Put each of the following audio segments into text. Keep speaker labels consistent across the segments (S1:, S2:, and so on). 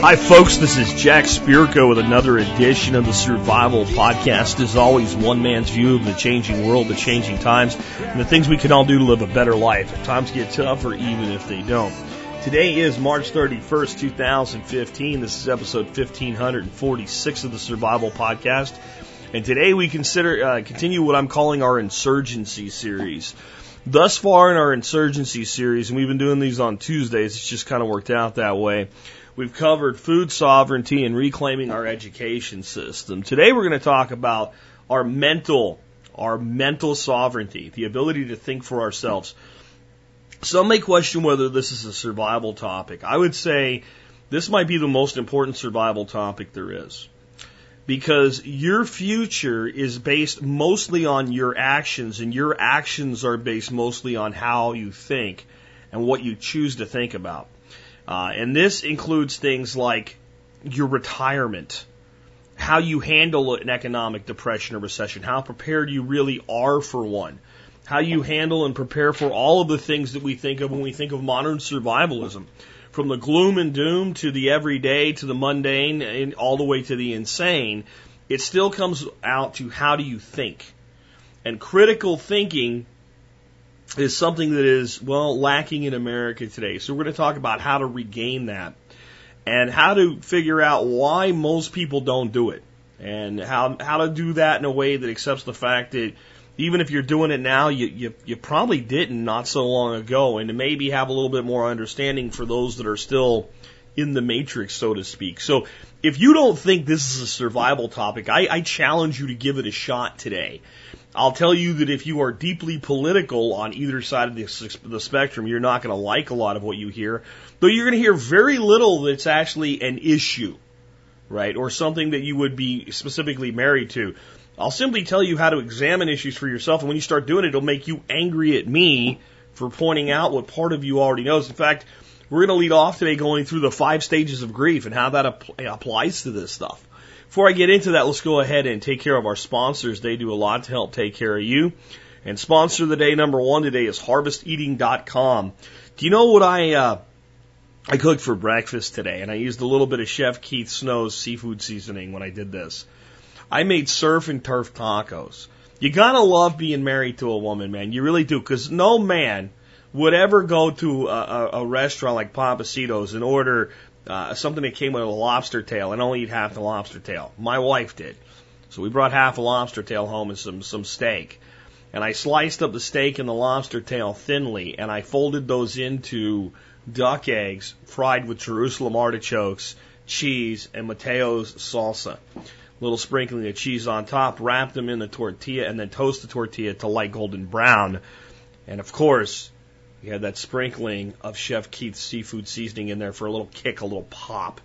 S1: Hi, folks. This is Jack Spirko with another edition of the Survival Podcast. As always, one man's view of the changing world, the changing times, and the things we can all do to live a better life. If times get tougher, even if they don't. Today is March 31st, 2015. This is episode 1546 of the Survival Podcast. And today we consider uh, continue what I'm calling our insurgency series. Thus far in our insurgency series, and we've been doing these on Tuesdays, it's just kind of worked out that way. We've covered food sovereignty and reclaiming our education system. Today we're going to talk about our mental, our mental sovereignty, the ability to think for ourselves. Some may question whether this is a survival topic. I would say this might be the most important survival topic there is because your future is based mostly on your actions, and your actions are based mostly on how you think and what you choose to think about. Uh, and this includes things like your retirement, how you handle an economic depression or recession, how prepared you really are for one, how you handle and prepare for all of the things that we think of when we think of modern survivalism from the gloom and doom to the everyday to the mundane and all the way to the insane, it still comes out to how do you think. And critical thinking is something that is, well, lacking in America today. So we're going to talk about how to regain that and how to figure out why most people don't do it and how, how to do that in a way that accepts the fact that even if you're doing it now, you, you, you probably didn't not so long ago, and to maybe have a little bit more understanding for those that are still in the matrix, so to speak. So if you don't think this is a survival topic, I, I challenge you to give it a shot today. I'll tell you that if you are deeply political on either side of the, the spectrum, you're not going to like a lot of what you hear, though you're going to hear very little that's actually an issue, right? Or something that you would be specifically married to. I'll simply tell you how to examine issues for yourself, and when you start doing it, it'll make you angry at me for pointing out what part of you already knows. In fact, we're going to lead off today going through the five stages of grief and how that applies to this stuff. Before I get into that, let's go ahead and take care of our sponsors. They do a lot to help take care of you. And sponsor of the day number one today is harvesteating.com. Do you know what I, uh, I cooked for breakfast today? And I used a little bit of Chef Keith Snow's seafood seasoning when I did this. I made surf and turf tacos. You gotta love being married to a woman, man. You really do, because no man would ever go to a, a, a restaurant like Pappasito's and order uh, something that came with a lobster tail and only eat half the lobster tail. My wife did. So we brought half a lobster tail home and some, some steak. And I sliced up the steak and the lobster tail thinly and I folded those into duck eggs fried with Jerusalem artichokes, cheese, and Mateo's salsa little sprinkling of cheese on top, wrap them in the tortilla, and then toast the tortilla to light golden brown. And of course, you had that sprinkling of Chef Keith's seafood seasoning in there for a little kick, a little pop.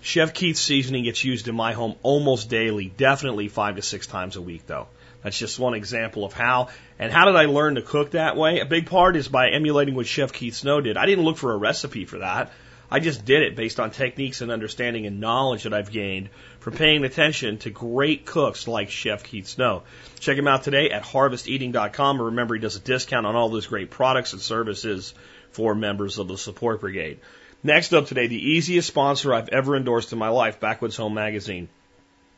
S1: Chef Keith's seasoning gets used in my home almost daily, definitely five to six times a week, though. That's just one example of how. And how did I learn to cook that way? A big part is by emulating what Chef Keith Snow did. I didn't look for a recipe for that. I just did it based on techniques and understanding and knowledge that I've gained from paying attention to great cooks like Chef Keith Snow. Check him out today at harvesteating.com. And remember, he does a discount on all those great products and services for members of the support brigade. Next up today, the easiest sponsor I've ever endorsed in my life, Backwoods Home Magazine.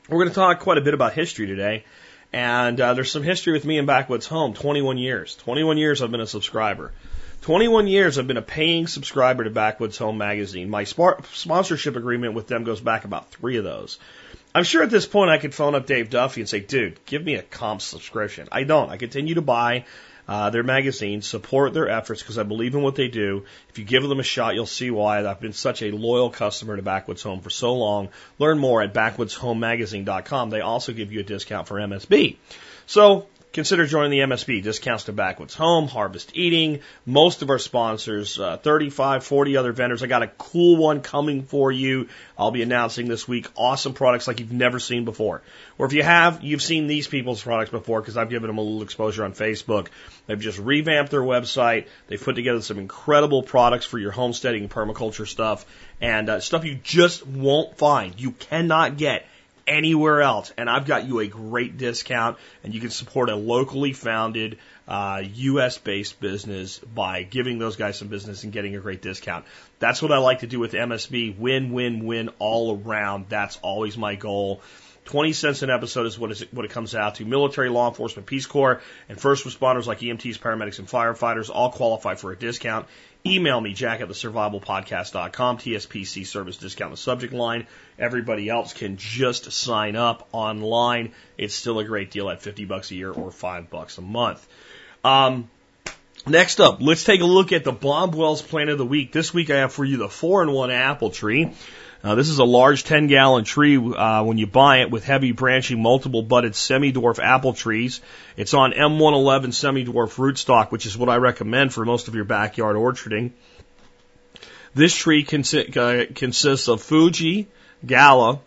S1: We're going to talk quite a bit about history today. And uh, there's some history with me and Backwoods Home. 21 years. 21 years I've been a subscriber. 21 years I've been a paying subscriber to Backwoods Home Magazine. My sponsorship agreement with them goes back about three of those. I'm sure at this point I could phone up Dave Duffy and say, dude, give me a comp subscription. I don't. I continue to buy uh, their magazine, support their efforts because I believe in what they do. If you give them a shot, you'll see why. I've been such a loyal customer to Backwoods Home for so long. Learn more at backwoodshomemagazine.com. They also give you a discount for MSB. So Consider joining the MSB. Discounts to Backwoods Home, Harvest Eating, most of our sponsors, uh, 35, 40 other vendors. I got a cool one coming for you. I'll be announcing this week. Awesome products like you've never seen before. Or if you have, you've seen these people's products before because I've given them a little exposure on Facebook. They've just revamped their website. They've put together some incredible products for your homesteading permaculture stuff and uh, stuff you just won't find. You cannot get anywhere else. And I've got you a great discount and you can support a locally founded, uh, U.S. based business by giving those guys some business and getting a great discount. That's what I like to do with MSB. Win, win, win all around. That's always my goal. 20 cents an episode is what, is what it comes out to. Military, law enforcement, Peace Corps, and first responders like EMTs, paramedics, and firefighters all qualify for a discount. Email me, jack at the survivalpodcast.com, TSPC service discount the subject line. Everybody else can just sign up online. It's still a great deal at 50 bucks a year or 5 bucks a month. Um, next up, let's take a look at the Bob Wells plant of the week. This week I have for you the 4 in 1 apple tree. Uh, this is a large 10 gallon tree uh, when you buy it with heavy branching, multiple budded semi dwarf apple trees. It's on M111 semi dwarf rootstock, which is what I recommend for most of your backyard orcharding. This tree consi- uh, consists of Fuji, Gala,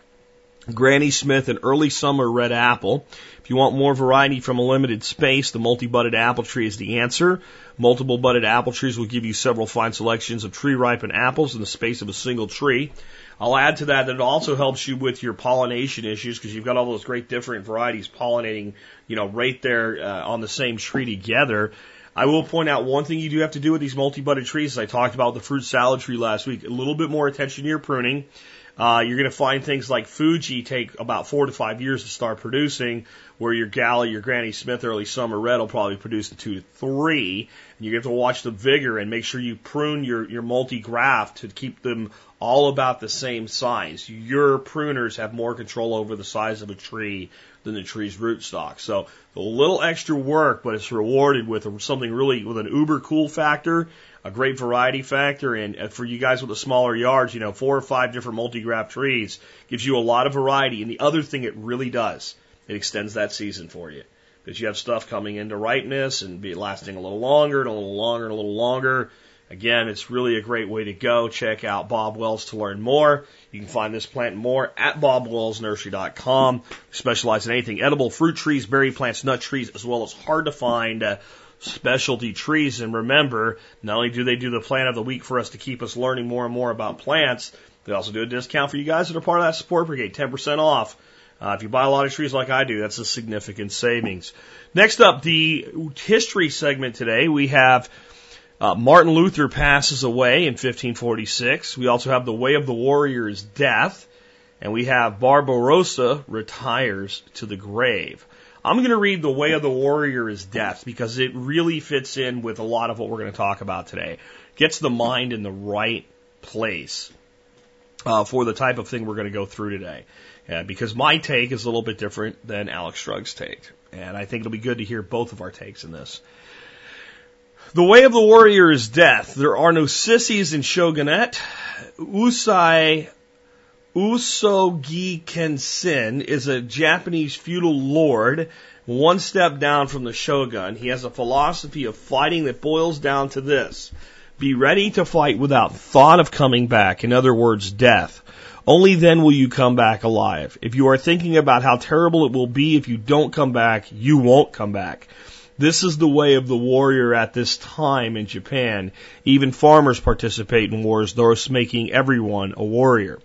S1: Granny Smith, and early summer red apple. You want more variety from a limited space, the multi-budded apple tree is the answer. Multiple budded apple trees will give you several fine selections of tree ripened apples in the space of a single tree. I'll add to that that it also helps you with your pollination issues because you've got all those great different varieties pollinating, you know, right there uh, on the same tree together. I will point out one thing you do have to do with these multi-budded trees. As I talked about the fruit salad tree last week, a little bit more attention to your pruning. Uh, you're going to find things like Fuji take about four to five years to start producing, where your Gala, your Granny Smith early summer red will probably produce in two to three. And you have to watch the vigor and make sure you prune your, your multi-graft to keep them all about the same size. Your pruners have more control over the size of a tree than the tree's rootstock. So a little extra work, but it's rewarded with something really with an uber cool factor, a great variety factor, and for you guys with the smaller yards, you know, four or five different multi-graft trees gives you a lot of variety. And the other thing it really does, it extends that season for you because you have stuff coming into ripeness and be lasting a little longer and a little longer and a little longer. Again, it's really a great way to go. Check out Bob Wells to learn more. You can find this plant more at bobwellsnursery.com. We specialize in anything edible, fruit trees, berry plants, nut trees, as well as hard to find uh, specialty trees. And remember, not only do they do the plant of the week for us to keep us learning more and more about plants, they also do a discount for you guys that are part of that support brigade, 10% off. Uh, if you buy a lot of trees like I do, that's a significant savings. Next up, the history segment today, we have uh, Martin Luther passes away in 1546. We also have the Way of the Warrior's death, and we have Barbarossa retires to the grave. I'm going to read the Way of the Warrior is death because it really fits in with a lot of what we're going to talk about today. Gets the mind in the right place uh, for the type of thing we're going to go through today. Yeah, because my take is a little bit different than Alex Strug's take. And I think it'll be good to hear both of our takes in this. The way of the warrior is death. There are no sissies in shogunate. Usai Uesugi Kenshin is a Japanese feudal lord, one step down from the shogun. He has a philosophy of fighting that boils down to this. Be ready to fight without thought of coming back. In other words, death. Only then will you come back alive. If you are thinking about how terrible it will be if you don't come back, you won't come back. This is the way of the warrior at this time in Japan. Even farmers participate in wars, thus making everyone a warrior.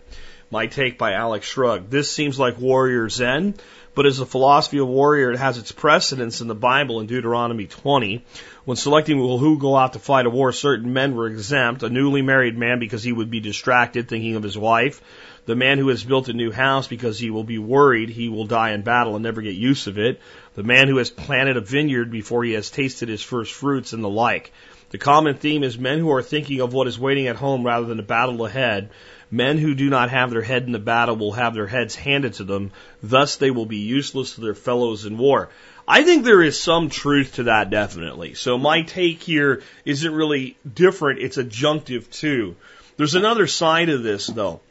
S1: My take by Alex Shrug. This seems like warrior zen, but as a philosophy of warrior, it has its precedence in the Bible in Deuteronomy 20. When selecting who go out to fight a war, certain men were exempt. A newly married man because he would be distracted thinking of his wife. The man who has built a new house because he will be worried he will die in battle and never get use of it. The man who has planted a vineyard before he has tasted his first fruits and the like. The common theme is men who are thinking of what is waiting at home rather than the battle ahead. Men who do not have their head in the battle will have their heads handed to them. Thus they will be useless to their fellows in war. I think there is some truth to that definitely. So my take here isn't really different. It's adjunctive too. There's another side of this though.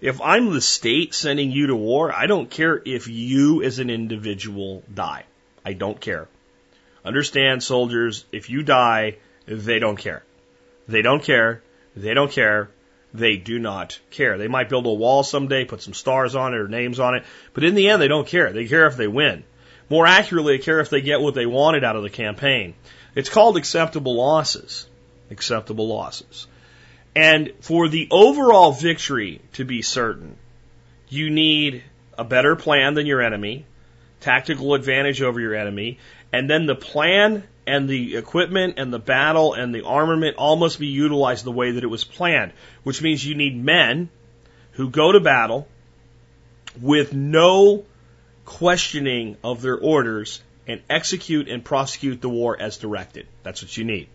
S1: If I'm the state sending you to war, I don't care if you as an individual die. I don't care. Understand, soldiers, if you die, they don't care. They don't care. They don't care. They do not care. They might build a wall someday, put some stars on it or names on it, but in the end, they don't care. They care if they win. More accurately, they care if they get what they wanted out of the campaign. It's called acceptable losses. Acceptable losses. And for the overall victory to be certain, you need a better plan than your enemy, tactical advantage over your enemy, and then the plan and the equipment and the battle and the armament all must be utilized the way that it was planned, which means you need men who go to battle with no questioning of their orders and execute and prosecute the war as directed. That's what you need.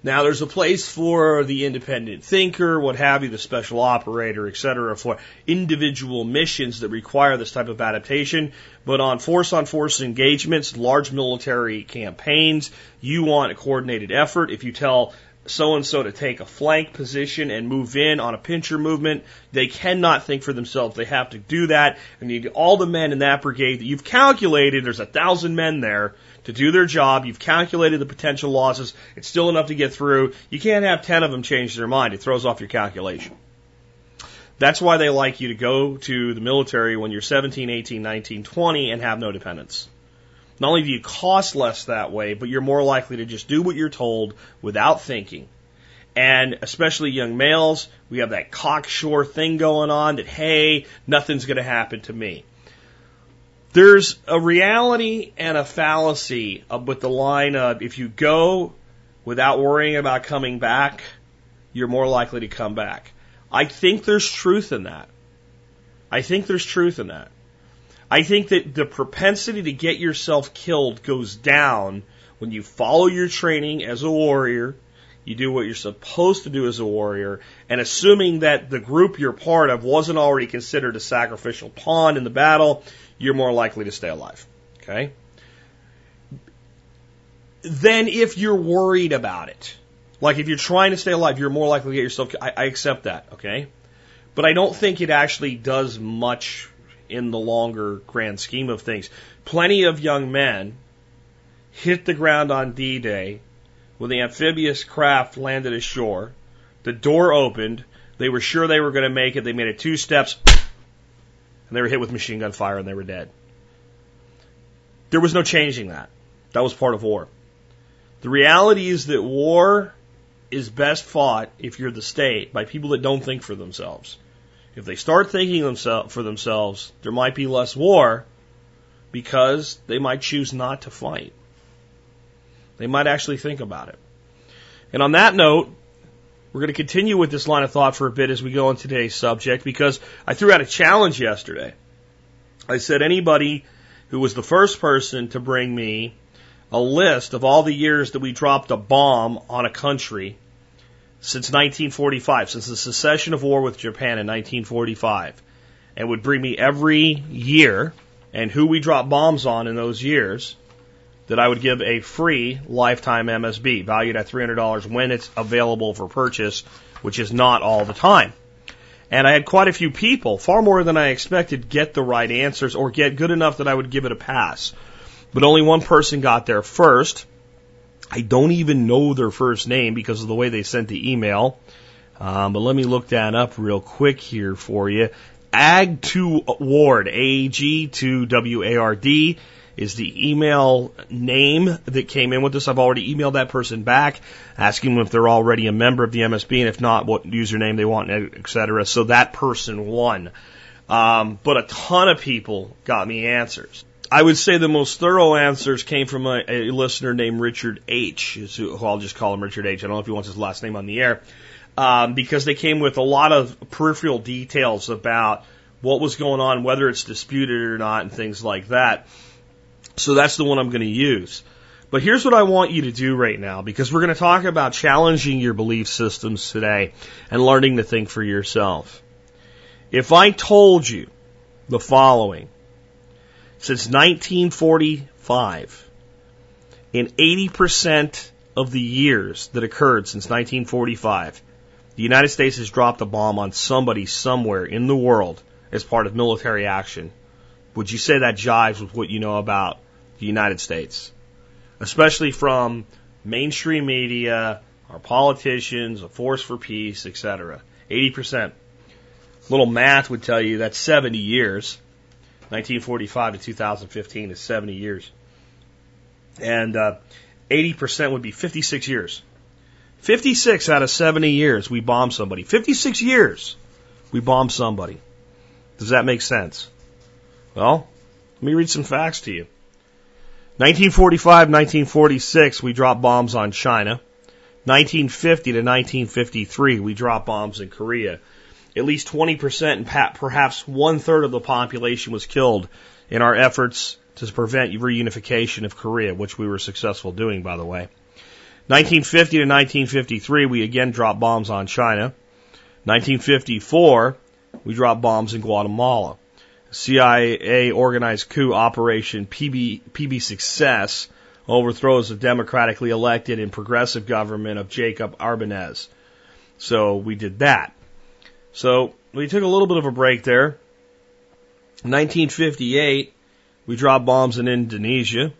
S1: Now, there's a place for the independent thinker, what have you, the special operator, etc., for individual missions that require this type of adaptation. But on force on force engagements, large military campaigns, you want a coordinated effort. If you tell so and so to take a flank position and move in on a pincher movement. They cannot think for themselves. They have to do that. And you need all the men in that brigade that you've calculated, there's a thousand men there to do their job. You've calculated the potential losses. It's still enough to get through. You can't have 10 of them change their mind. It throws off your calculation. That's why they like you to go to the military when you're 17, 18, 19, 20 and have no dependents. Not only do you cost less that way, but you're more likely to just do what you're told without thinking. And especially young males, we have that cocksure thing going on that, hey, nothing's going to happen to me. There's a reality and a fallacy with the line of if you go without worrying about coming back, you're more likely to come back. I think there's truth in that. I think there's truth in that. I think that the propensity to get yourself killed goes down when you follow your training as a warrior, you do what you're supposed to do as a warrior, and assuming that the group you're part of wasn't already considered a sacrificial pawn in the battle, you're more likely to stay alive. Okay? Then if you're worried about it, like if you're trying to stay alive, you're more likely to get yourself. I, I accept that. Okay? But I don't think it actually does much in the longer grand scheme of things. Plenty of young men hit the ground on D Day when the amphibious craft landed ashore. The door opened. They were sure they were going to make it. They made it two steps, and they were hit with machine gun fire and they were dead. There was no changing that. That was part of war. The reality is that war is best fought, if you're the state, by people that don't think for themselves. If they start thinking themselves for themselves, there might be less war because they might choose not to fight. They might actually think about it. And on that note, we're going to continue with this line of thought for a bit as we go on today's subject because I threw out a challenge yesterday. I said anybody who was the first person to bring me a list of all the years that we dropped a bomb on a country since 1945, since the cessation of war with Japan in 1945, and would bring me every year and who we dropped bombs on in those years, that I would give a free lifetime MSB valued at $300 when it's available for purchase, which is not all the time. And I had quite a few people, far more than I expected, get the right answers or get good enough that I would give it a pass. But only one person got there first, I don't even know their first name because of the way they sent the email. Um, but let me look that up real quick here for you. Ag2 Ward, A-G-2-W-A-R-D is the email name that came in with this. I've already emailed that person back, asking them if they're already a member of the MSB and if not, what username they want, etc. So that person won. Um, but a ton of people got me answers. I would say the most thorough answers came from a, a listener named Richard H. Who I'll just call him Richard H. I don't know if he wants his last name on the air, um, because they came with a lot of peripheral details about what was going on, whether it's disputed or not, and things like that. So that's the one I'm going to use. But here's what I want you to do right now, because we're going to talk about challenging your belief systems today and learning to think for yourself. If I told you the following, since 1945, in 80% of the years that occurred since 1945, the United States has dropped a bomb on somebody somewhere in the world as part of military action. Would you say that jives with what you know about the United States? Especially from mainstream media, our politicians, a force for peace, etc. 80%. Little math would tell you that's 70 years. 1945 to 2015 is 70 years. And uh, 80% would be 56 years. 56 out of 70 years we bomb somebody. 56 years we bomb somebody. Does that make sense? Well, let me read some facts to you. 1945, 1946, we dropped bombs on China. 1950 to 1953, we dropped bombs in Korea. At least 20% and perhaps one third of the population was killed in our efforts to prevent reunification of Korea, which we were successful doing, by the way. 1950 to 1953, we again dropped bombs on China. 1954, we dropped bombs in Guatemala. CIA organized coup operation PB, PB Success overthrows the democratically elected and progressive government of Jacob Arbenez. So we did that. So we took a little bit of a break there. 1958, we dropped bombs in Indonesia.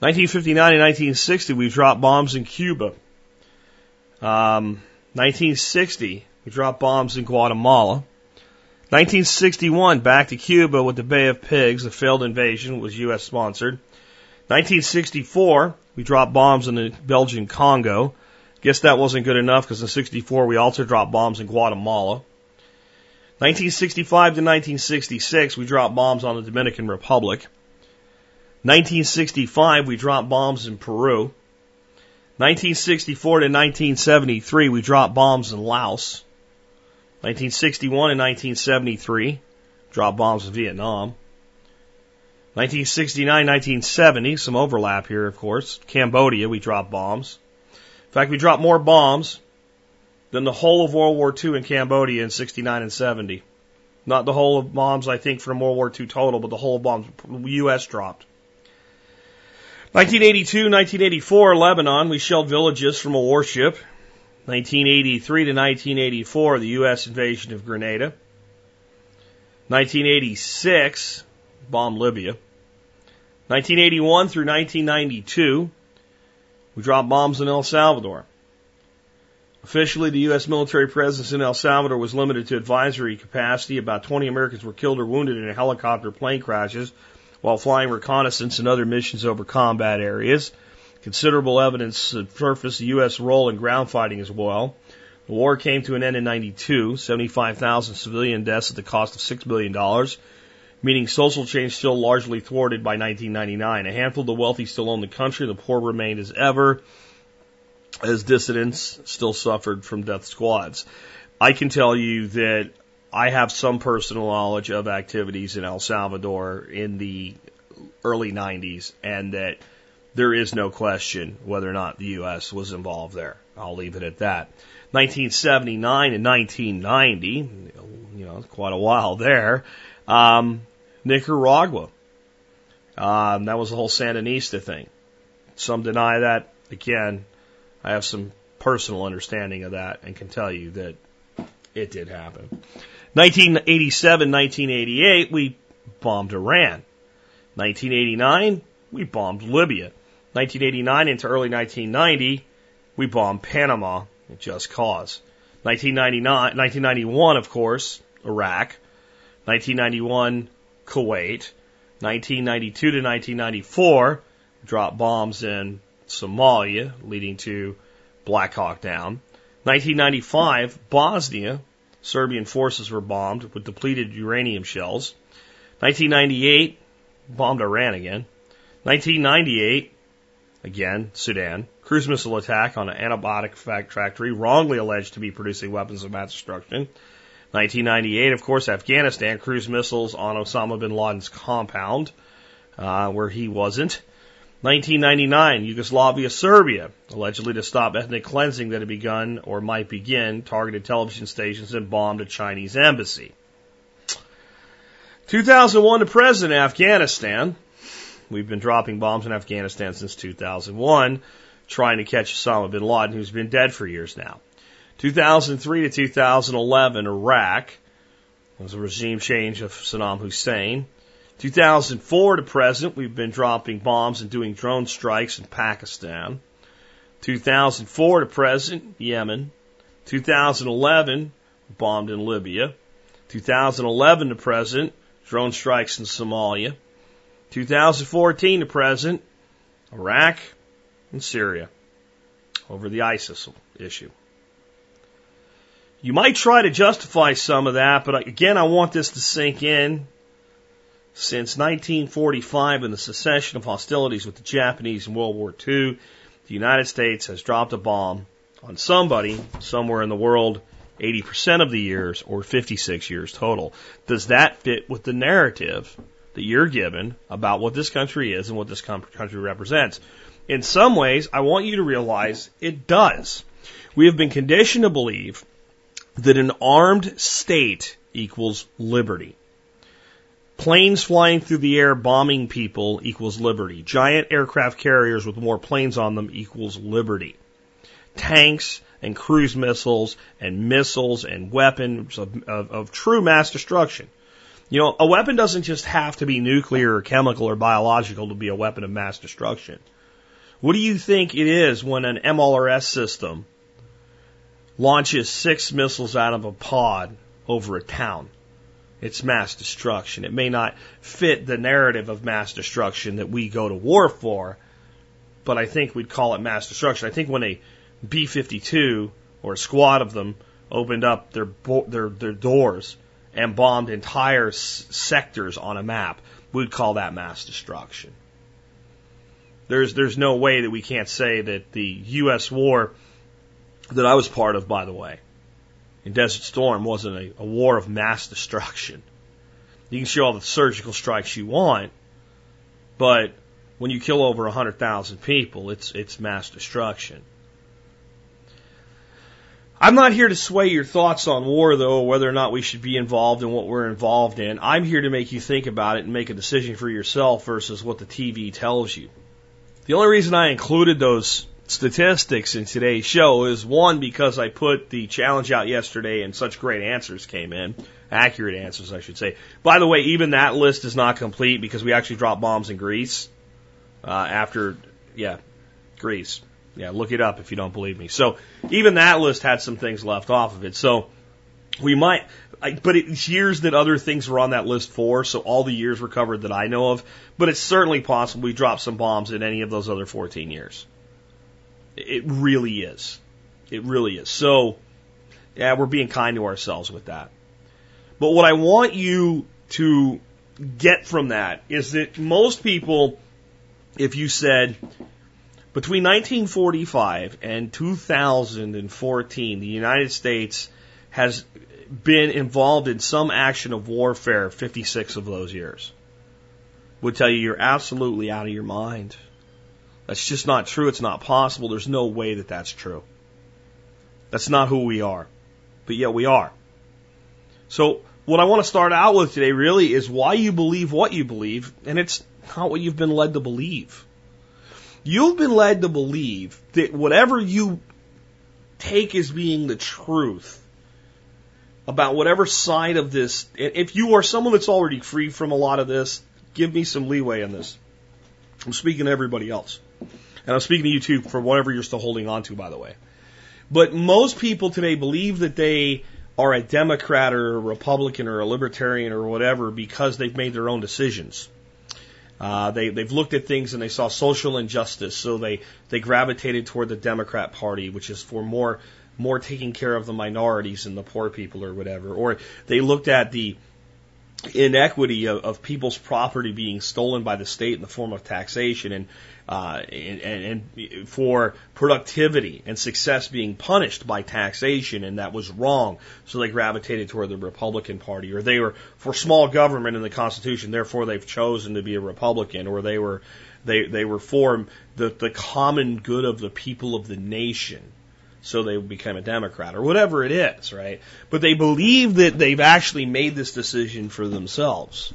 S1: 1959 and 1960, we dropped bombs in Cuba. Um, 1960, we dropped bombs in Guatemala. 1961, back to Cuba with the Bay of Pigs, a failed invasion, was U.S. sponsored. 1964, we dropped bombs in the Belgian Congo. Guess that wasn't good enough because in 64 we also dropped bombs in Guatemala. 1965 to 1966, we dropped bombs on the Dominican Republic. 1965, we dropped bombs in Peru. 1964 to 1973, we dropped bombs in Laos. 1961 and 1973, dropped bombs in Vietnam. 1969, 1970, some overlap here, of course. Cambodia, we dropped bombs. In fact, we dropped more bombs than the whole of World War II in Cambodia in 69 and 70. Not the whole of bombs, I think, from World War II total, but the whole of bombs U.S. dropped. 1982, 1984, Lebanon, we shelled villages from a warship. 1983 to 1984, the U.S. invasion of Grenada. 1986, bomb Libya. 1981 through 1992, we dropped bombs in El Salvador. Officially, the U.S. military presence in El Salvador was limited to advisory capacity. About 20 Americans were killed or wounded in helicopter plane crashes while flying reconnaissance and other missions over combat areas. Considerable evidence surfaced the U.S. role in ground fighting as well. The war came to an end in 92, 75,000 civilian deaths at the cost of $6 billion, meaning social change still largely thwarted by 1999. A handful of the wealthy still owned the country, the poor remained as ever, as dissidents still suffered from death squads. I can tell you that I have some personal knowledge of activities in El Salvador in the early 90s, and that there is no question whether or not the U.S. was involved there. I'll leave it at that. 1979 and 1990, you know, quite a while there. Um, Nicaragua. Um, that was the whole Sandinista thing. Some deny that. Again, I have some personal understanding of that and can tell you that it did happen. 1987, 1988, we bombed Iran. 1989, we bombed Libya. 1989 into early 1990, we bombed Panama just cause. 1999, 1991, of course, Iraq. 1991, Kuwait. 1992 to 1994, dropped bombs in Somalia, leading to Black Hawk Down. 1995, Bosnia, Serbian forces were bombed with depleted uranium shells. 1998, bombed Iran again. 1998, again, Sudan. Cruise missile attack on an antibiotic factory wrongly alleged to be producing weapons of mass destruction. 1998, of course, Afghanistan. Cruise missiles on Osama bin Laden's compound, uh, where he wasn't. 1999, Yugoslavia, Serbia, allegedly to stop ethnic cleansing that had begun or might begin, targeted television stations and bombed a Chinese embassy. 2001, the president Afghanistan. We've been dropping bombs in Afghanistan since 2001, trying to catch Osama bin Laden, who's been dead for years now. 2003 to 2011, Iraq. Was a regime change of Saddam Hussein. 2004 to present, we've been dropping bombs and doing drone strikes in Pakistan. 2004 to present, Yemen. 2011, bombed in Libya. 2011 to present, drone strikes in Somalia. 2014 to present, Iraq and Syria over the ISIS issue. You might try to justify some of that, but again, I want this to sink in. Since 1945 and the cessation of hostilities with the Japanese in World War II, the United States has dropped a bomb on somebody somewhere in the world 80% of the years or 56 years total. Does that fit with the narrative that you're given about what this country is and what this country represents? In some ways, I want you to realize it does. We have been conditioned to believe that an armed state equals liberty. Planes flying through the air bombing people equals liberty. Giant aircraft carriers with more planes on them equals liberty. Tanks and cruise missiles and missiles and weapons of, of, of true mass destruction. You know, a weapon doesn't just have to be nuclear or chemical or biological to be a weapon of mass destruction. What do you think it is when an MLRS system launches six missiles out of a pod over a town. It's mass destruction. It may not fit the narrative of mass destruction that we go to war for, but I think we'd call it mass destruction. I think when a B 52 or a squad of them opened up their, their, their doors and bombed entire sectors on a map, we'd call that mass destruction. There's, there's no way that we can't say that the U.S. war that I was part of, by the way, in Desert Storm wasn't a, a war of mass destruction. You can show all the surgical strikes you want, but when you kill over 100,000 people, it's, it's mass destruction. I'm not here to sway your thoughts on war, though, whether or not we should be involved in what we're involved in. I'm here to make you think about it and make a decision for yourself versus what the TV tells you. The only reason I included those statistics in today's show is one, because I put the challenge out yesterday and such great answers came in. Accurate answers, I should say. By the way, even that list is not complete because we actually dropped bombs in Greece uh, after, yeah, Greece. Yeah, look it up if you don't believe me. So even that list had some things left off of it. So we might, I, but it's years that other things were on that list for, so all the years were covered that I know of. But it's certainly possible we dropped some bombs in any of those other 14 years. It really is. It really is. So, yeah, we're being kind to ourselves with that. But what I want you to get from that is that most people, if you said between 1945 and 2014, the United States has been involved in some action of warfare 56 of those years, would tell you you're absolutely out of your mind. That's just not true. It's not possible. There's no way that that's true. That's not who we are. But yet we are. So what I want to start out with today really is why you believe what you believe, and it's not what you've been led to believe. You've been led to believe that whatever you take as being the truth about whatever side of this, if you are someone that's already free from a lot of this, give me some leeway in this. I'm speaking to everybody else. And I'm speaking to you too for whatever you're still holding on to, by the way. But most people today believe that they are a Democrat or a Republican or a Libertarian or whatever because they've made their own decisions. Uh, they, they've looked at things and they saw social injustice, so they, they gravitated toward the Democrat Party, which is for more, more taking care of the minorities and the poor people or whatever. Or they looked at the inequity of, of people's property being stolen by the state in the form of taxation and uh, and, and, for productivity and success being punished by taxation, and that was wrong. So they gravitated toward the Republican Party, or they were for small government in the Constitution, therefore they've chosen to be a Republican, or they were they they were for the the common good of the people of the nation. So they became a Democrat or whatever it is, right? But they believe that they've actually made this decision for themselves.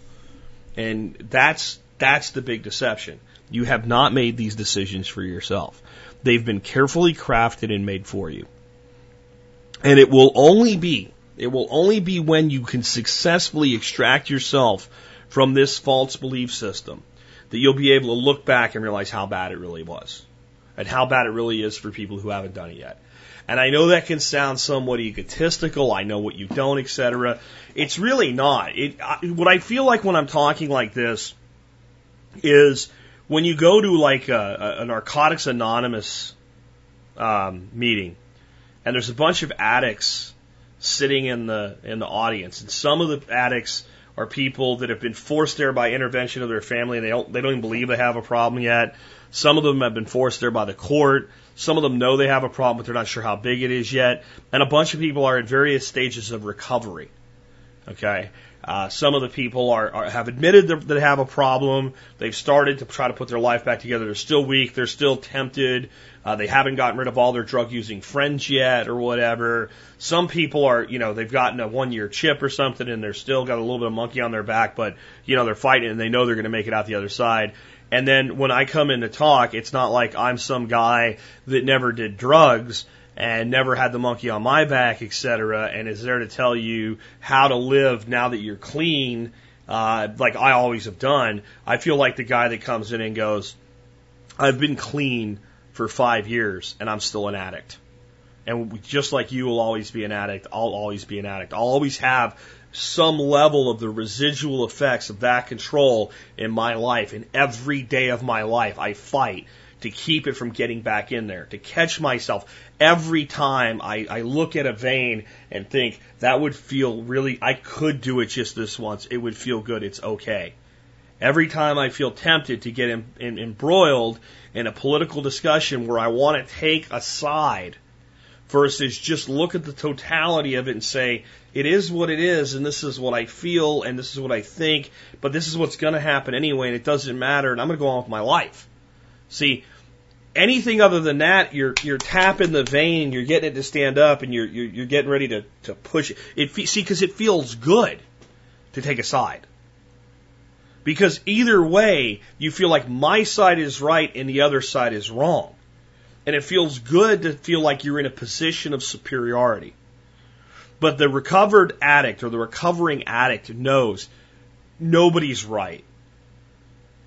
S1: And that's, that's the big deception. You have not made these decisions for yourself. They've been carefully crafted and made for you. And it will only be, it will only be when you can successfully extract yourself from this false belief system that you'll be able to look back and realize how bad it really was and how bad it really is for people who haven't done it yet. And I know that can sound somewhat egotistical. I know what you don't, etc. It's really not. It, I, what I feel like when I'm talking like this is when you go to like a, a Narcotics Anonymous um, meeting, and there's a bunch of addicts sitting in the in the audience, and some of the addicts are people that have been forced there by intervention of their family, and they don't they don't even believe they have a problem yet. Some of them have been forced there by the court. Some of them know they have a problem, but they're not sure how big it is yet. And a bunch of people are at various stages of recovery. Okay. Uh, some of the people are, are have admitted that they have a problem. They've started to try to put their life back together. They're still weak. They're still tempted. Uh, they haven't gotten rid of all their drug using friends yet or whatever. Some people are, you know, they've gotten a one year chip or something and they're still got a little bit of monkey on their back, but, you know, they're fighting and they know they're going to make it out the other side. And then when I come in to talk, it's not like I'm some guy that never did drugs and never had the monkey on my back, etc., and is there to tell you how to live now that you're clean, uh, like I always have done. I feel like the guy that comes in and goes, I've been clean for five years and I'm still an addict. And just like you will always be an addict, I'll always be an addict. I'll always have some level of the residual effects of that control in my life. In every day of my life, I fight to keep it from getting back in there, to catch myself every time I, I look at a vein and think that would feel really, I could do it just this once. It would feel good. It's okay. Every time I feel tempted to get in, in, embroiled in a political discussion where I want to take a side versus just look at the totality of it and say, it is what it is, and this is what I feel, and this is what I think, but this is what's going to happen anyway, and it doesn't matter, and I'm going to go on with my life. See, anything other than that, you're you're tapping the vein, you're getting it to stand up, and you're you're, you're getting ready to to push it. it see, because it feels good to take a side. Because either way, you feel like my side is right and the other side is wrong. And it feels good to feel like you're in a position of superiority. But the recovered addict or the recovering addict knows nobody's right.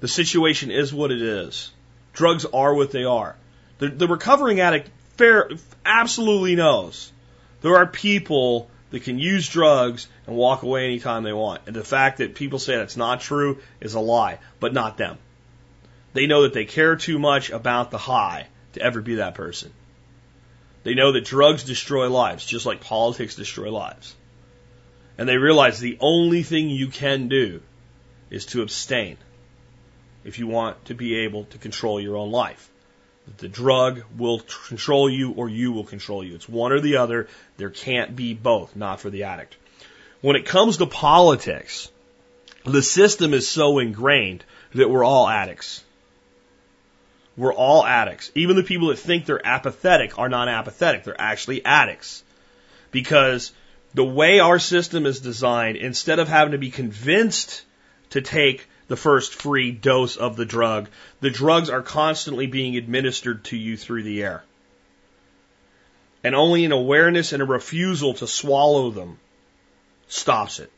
S1: The situation is what it is. Drugs are what they are. The, the recovering addict fair, absolutely knows there are people that can use drugs and walk away anytime they want. And the fact that people say that's not true is a lie, but not them. They know that they care too much about the high to ever be that person. They know that drugs destroy lives, just like politics destroy lives. And they realize the only thing you can do is to abstain if you want to be able to control your own life. The drug will control you or you will control you. It's one or the other. There can't be both, not for the addict. When it comes to politics, the system is so ingrained that we're all addicts. We're all addicts. Even the people that think they're apathetic are not apathetic. They're actually addicts. Because the way our system is designed, instead of having to be convinced to take the first free dose of the drug, the drugs are constantly being administered to you through the air. And only an awareness and a refusal to swallow them stops it.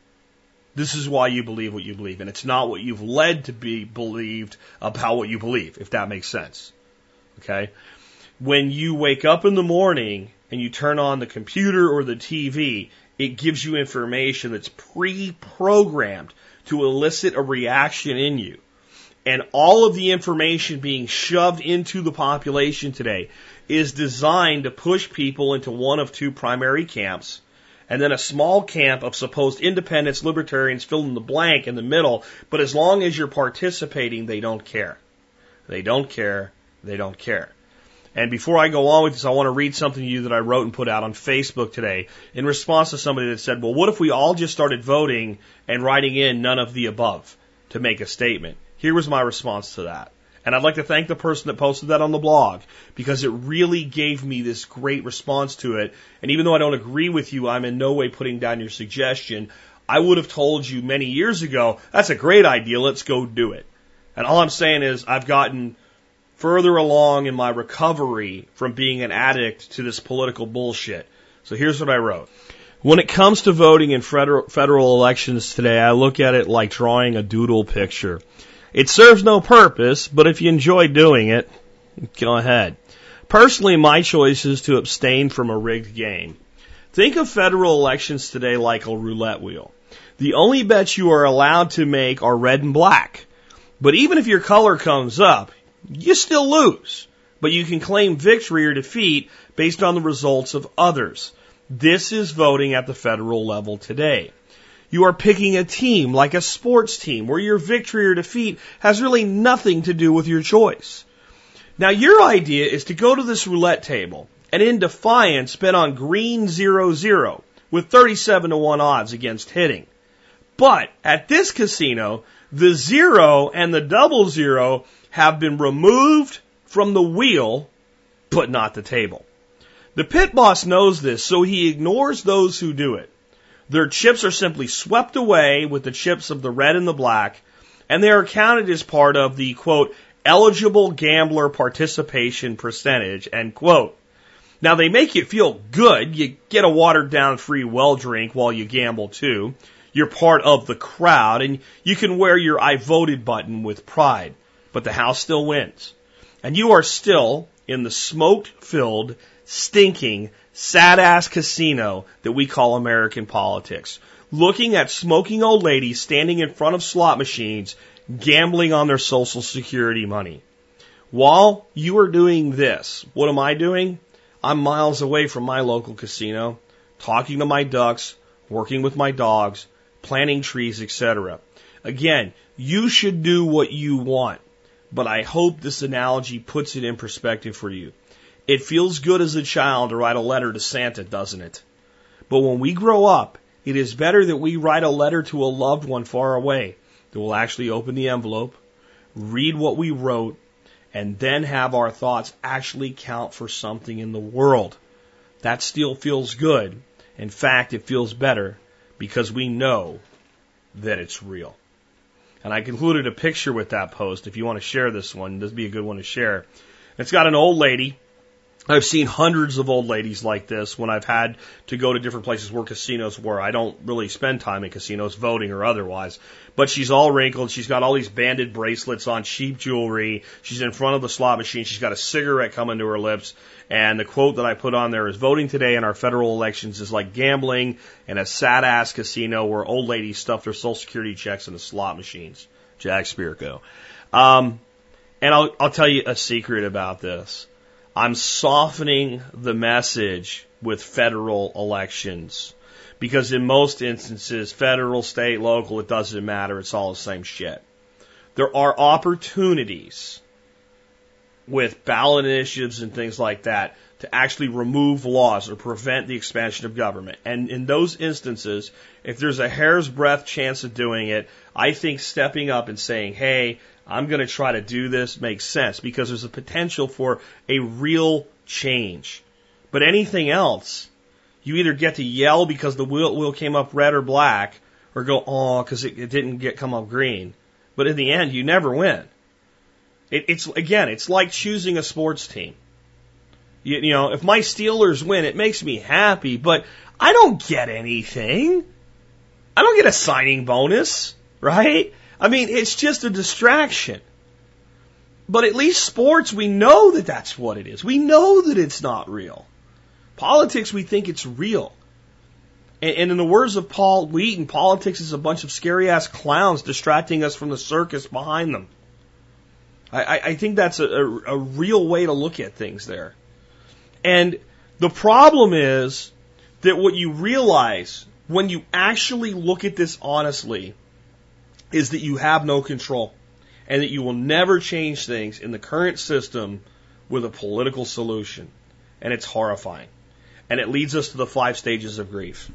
S1: This is why you believe what you believe, and it's not what you've led to be believed about what you believe, if that makes sense. Okay? When you wake up in the morning and you turn on the computer or the TV, it gives you information that's pre-programmed to elicit a reaction in you. And all of the information being shoved into the population today is designed to push people into one of two primary camps and then a small camp of supposed independents, libertarians fill in the blank in the middle, but as long as you're participating, they don't care. They don't care. They don't care. And before I go on with this, I want to read something to you that I wrote and put out on Facebook today in response to somebody that said, well, what if we all just started voting and writing in none of the above to make a statement? Here was my response to that. And I'd like to thank the person that posted that on the blog because it really gave me this great response to it. And even though I don't agree with you, I'm in no way putting down your suggestion. I would have told you many years ago, that's a great idea, let's go do it. And all I'm saying is I've gotten further along in my recovery from being an addict to this political bullshit. So here's what I wrote. When it comes to voting in federal, federal elections today, I look at it like drawing a doodle picture. It serves no purpose, but if you enjoy doing it, go ahead. Personally, my choice is to abstain from a rigged game. Think of federal elections today like a roulette wheel. The only bets you are allowed to make are red and black. But even if your color comes up, you still lose. But you can claim victory or defeat based on the results of others. This is voting at the federal level today. You are picking a team like a sports team where your victory or defeat has really nothing to do with your choice. Now your idea is to go to this roulette table and in defiance bet on green zero zero with 37 to 1 odds against hitting. But at this casino, the zero and the double zero have been removed from the wheel, but not the table. The pit boss knows this, so he ignores those who do it. Their chips are simply swept away with the chips of the red and the black, and they are counted as part of the quote, eligible gambler participation percentage, end quote. Now they make you feel good. You get a watered down free well drink while you gamble too. You're part of the crowd and you can wear your I voted button with pride, but the house still wins. And you are still in the smoke filled, stinking, sad ass casino that we call American politics. Looking at smoking old ladies standing in front of slot machines, gambling on their social security money. While you are doing this, what am I doing? I'm miles away from my local casino, talking to my ducks, working with my dogs, planting trees, etc. Again, you should do what you want, but I hope this analogy puts it in perspective for you. It feels good as a child to write a letter to Santa, doesn't it? But when we grow up, it is better that we write a letter to a loved one far away that will actually open the envelope, read what we wrote, and then have our thoughts actually count for something in the world. That still feels good. In fact, it feels better because we know that it's real. And I concluded a picture with that post. If you want to share this one, this would be a good one to share. It's got an old lady I've seen hundreds of old ladies like this when I've had to go to different places where casinos were. I don't really spend time in casinos, voting or otherwise. But she's all wrinkled. She's got all these banded bracelets on, cheap jewelry. She's in front of the slot machine. She's got a cigarette coming to her lips. And the quote that I put on there is voting today in our federal elections is like gambling in a sad ass casino where old ladies stuff their social security checks in the slot machines. Jack Spirko. Um, and I'll, I'll tell you a secret about this I'm softening the message with federal elections. Because in most instances, federal, state, local, it doesn't matter. It's all the same shit. There are opportunities with ballot initiatives and things like that to actually remove laws or prevent the expansion of government. And in those instances, if there's a hair's breadth chance of doing it, I think stepping up and saying, hey, I'm going to try to do this makes sense because there's a potential for a real change. But anything else, you either get to yell because the wheel, wheel came up red or black, or go, oh, because it, it didn't get come up green. But in the end, you never win. It, it's again, it's like choosing a sports team. You, you know, if my Steelers win, it makes me happy, but I don't get anything. I don't get a signing bonus, right? I mean, it's just a distraction. But at least sports, we know that that's what it is. We know that it's not real. Politics, we think it's real. And, and in the words of Paul Wheaton, politics is a bunch of scary ass clowns distracting us from the circus behind them. I, I think that's a, a, a real way to look at things there. And the problem is that what you realize when you actually look at this honestly is that you have no control and that you will never change things in the current system with a political solution. And it's horrifying. And it leads us to the five stages of grief.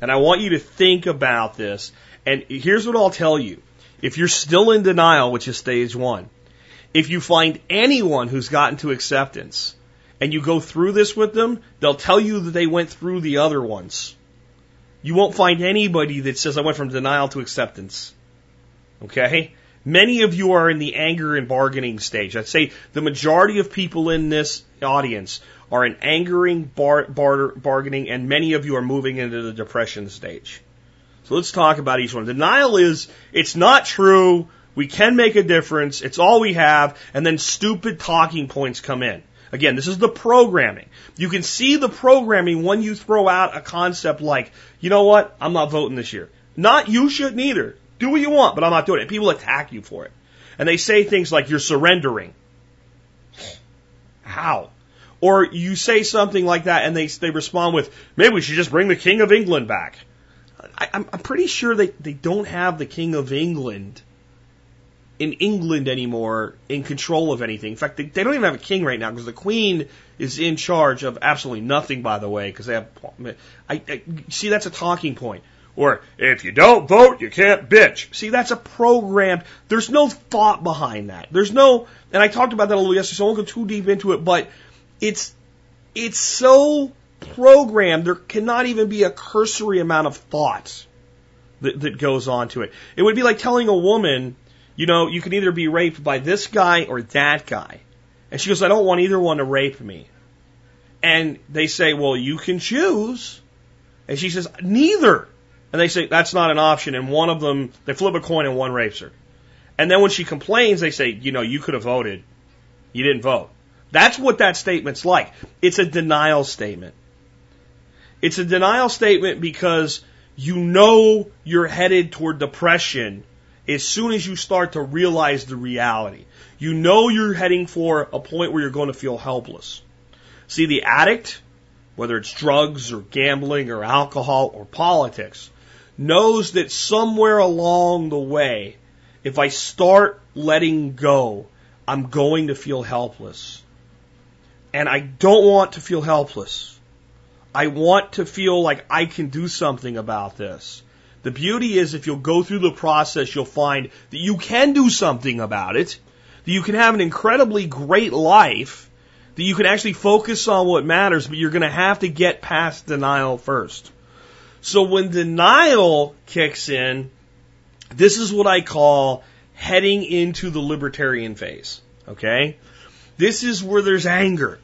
S1: And I want you to think about this. And here's what I'll tell you. If you're still in denial, which is stage one, if you find anyone who's gotten to acceptance and you go through this with them, they'll tell you that they went through the other ones. You won't find anybody that says I went from denial to acceptance. Okay? Many of you are in the anger and bargaining stage. I'd say the majority of people in this audience are in angering, bar, bar, bargaining, and many of you are moving into the depression stage. So let's talk about each one. Denial is, it's not true, we can make a difference, it's all we have, and then stupid talking points come in. Again, this is the programming. You can see the programming when you throw out a concept like, you know what, I'm not voting this year. Not you shouldn't either. Do what you want, but I'm not doing it. People attack you for it. And they say things like you're surrendering. How? Or you say something like that and they, they respond with, maybe we should just bring the King of England back. I, I'm, I'm pretty sure they, they don't have the King of England in England anymore in control of anything. In fact, they, they don't even have a king right now because the Queen is in charge of absolutely nothing, by the way, because they have. I, I, see, that's a talking point. Or if you don't vote, you can't bitch. See, that's a programmed. There's no thought behind that. There's no, and I talked about that a little yesterday, so I won't go too deep into it. But it's it's so programmed. There cannot even be a cursory amount of thought that, that goes on to it. It would be like telling a woman, you know, you can either be raped by this guy or that guy. And she goes, I don't want either one to rape me. And they say, well, you can choose. And she says, neither. And they say, that's not an option. And one of them, they flip a coin and one rapes her. And then when she complains, they say, you know, you could have voted. You didn't vote. That's what that statement's like. It's a denial statement. It's a denial statement because you know you're headed toward depression as soon as you start to realize the reality. You know you're heading for a point where you're going to feel helpless. See, the addict, whether it's drugs or gambling or alcohol or politics, knows that somewhere along the way, if I start letting go, I'm going to feel helpless. And I don't want to feel helpless. I want to feel like I can do something about this. The beauty is if you'll go through the process, you'll find that you can do something about it, that you can have an incredibly great life, that you can actually focus on what matters, but you're going to have to get past denial first. So when denial kicks in, this is what I call heading into the libertarian phase. Okay? This is where there's anger.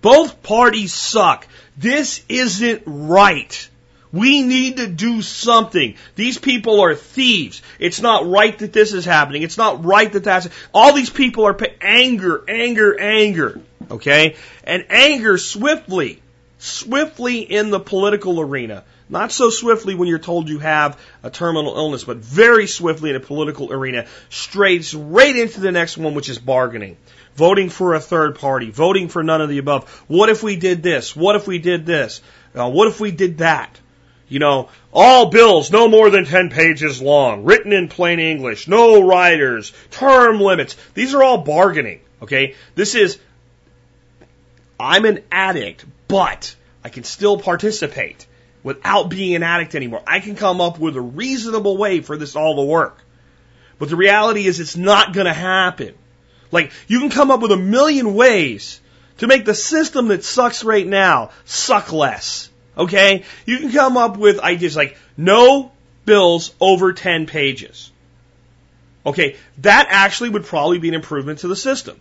S1: Both parties suck. This isn't right. We need to do something. These people are thieves. It's not right that this is happening. It's not right that that's all these people are pay- anger, anger, anger. Okay? And anger swiftly, swiftly in the political arena not so swiftly when you're told you have a terminal illness, but very swiftly in a political arena, strays right into the next one, which is bargaining. Voting for a third party, voting for none of the above. What if we did this? What if we did this? Uh, what if we did that? You know, all bills no more than 10 pages long, written in plain English, no riders, term limits. These are all bargaining, okay? This is, I'm an addict, but I can still participate without being an addict anymore. I can come up with a reasonable way for this all to work. But the reality is it's not going to happen. Like, you can come up with a million ways to make the system that sucks right now suck less. Okay? You can come up with ideas like no bills over 10 pages. Okay, that actually would probably be an improvement to the system,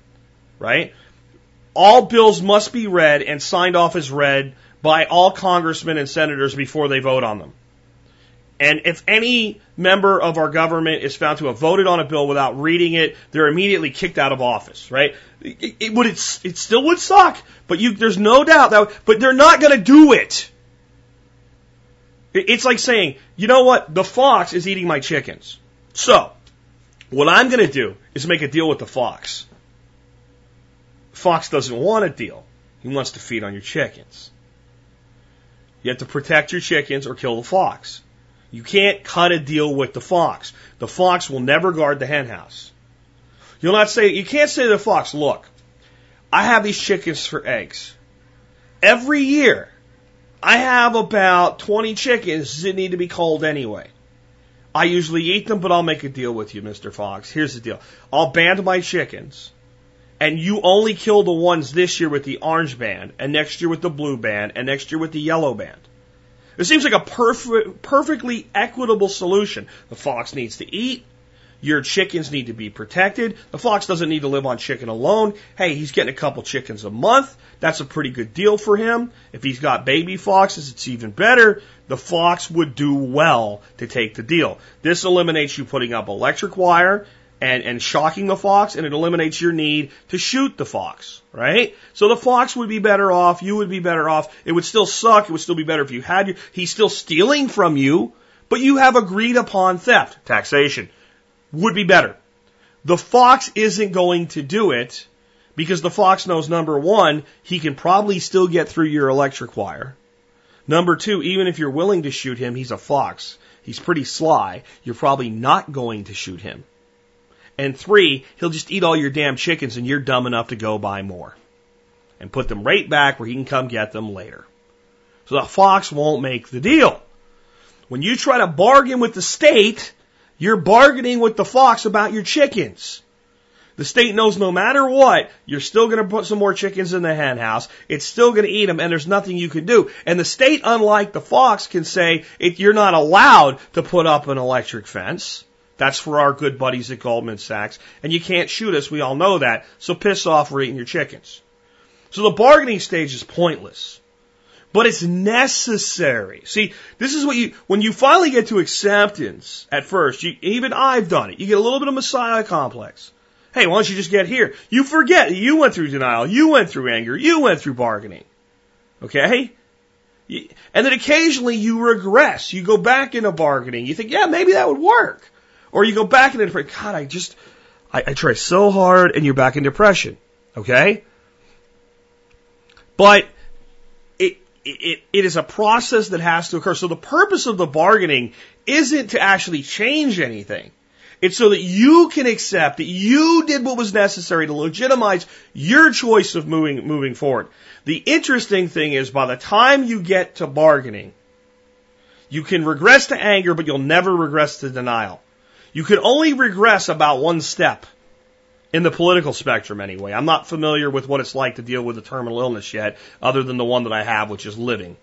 S1: right? All bills must be read and signed off as read by all congressmen and senators before they vote on them. And if any member of our government is found to have voted on a bill without reading it, they're immediately kicked out of office, right? It, it would, it, it still would suck, but you, there's no doubt that, but they're not going to do it. It's like saying, you know what? The fox is eating my chickens. So, what I'm going to do is make a deal with the fox. Fox doesn't want a deal. He wants to feed on your chickens. You have to protect your chickens or kill the fox. You can't cut a deal with the fox. The fox will never guard the hen house. You'll not say, you can't say to the fox, look, I have these chickens for eggs. Every year, I have about 20 chickens that need to be culled anyway. I usually eat them, but I'll make a deal with you, Mr. Fox. Here's the deal. I'll band my chickens and you only kill the ones this year with the orange band, and next year with the blue band, and next year with the yellow band. It seems like a perfect, perfectly equitable solution. The fox needs to eat. Your chickens need to be protected. The fox doesn't need to live on chicken alone. Hey, he's getting a couple chickens a month. That's a pretty good deal for him. If he's got baby foxes, it's even better. The fox would do well to take the deal. This eliminates you putting up electric wire and, and shocking the fox, and it eliminates your need to shoot the fox, right? So the fox would be better off, you would be better off. It would still suck. It would still be better if you had you. He's still stealing from you, but you have agreed upon theft. Taxation would be better. The fox isn't going to do it Because the fox knows number one, he can probably still get through your electric wire. Number two, even if you're willing to shoot him, he's a fox. He's pretty sly. You're probably not going to shoot him. And three, he'll just eat all your damn chickens and you're dumb enough to go buy more. And put them right back where he can come get them later. So the fox won't make the deal. When you try to bargain with the state, you're bargaining with the fox about your chickens. The state knows no matter what, you're still going to put some more chickens in the hen house. It's still going to eat them, and there's nothing you can do. And the state, unlike the fox, can say you're not allowed to put up an electric fence. That's for our good buddies at Goldman Sachs. And you can't shoot us. We all know that. So piss off. We're eating your chickens. So the bargaining stage is pointless. But it's necessary. See, this is what you, when you finally get to acceptance at first, you, even I've done it. You get a little bit of Messiah complex. Hey, why don't you just get here? You forget you went through denial, you went through anger, you went through bargaining. Okay? And then occasionally you regress. You go back into bargaining. You think, yeah, maybe that would work. Or you go back into depression. God, I just, I, I try so hard and you're back in depression. Okay? But it, it, it is a process that has to occur. So the purpose of the bargaining isn't to actually change anything. It's so that you can accept that you did what was necessary to legitimize your choice of moving, moving forward. The interesting thing is by the time you get to bargaining, you can regress to anger, but you'll never regress to denial. You can only regress about one step in the political spectrum anyway. I'm not familiar with what it's like to deal with a terminal illness yet, other than the one that I have, which is living.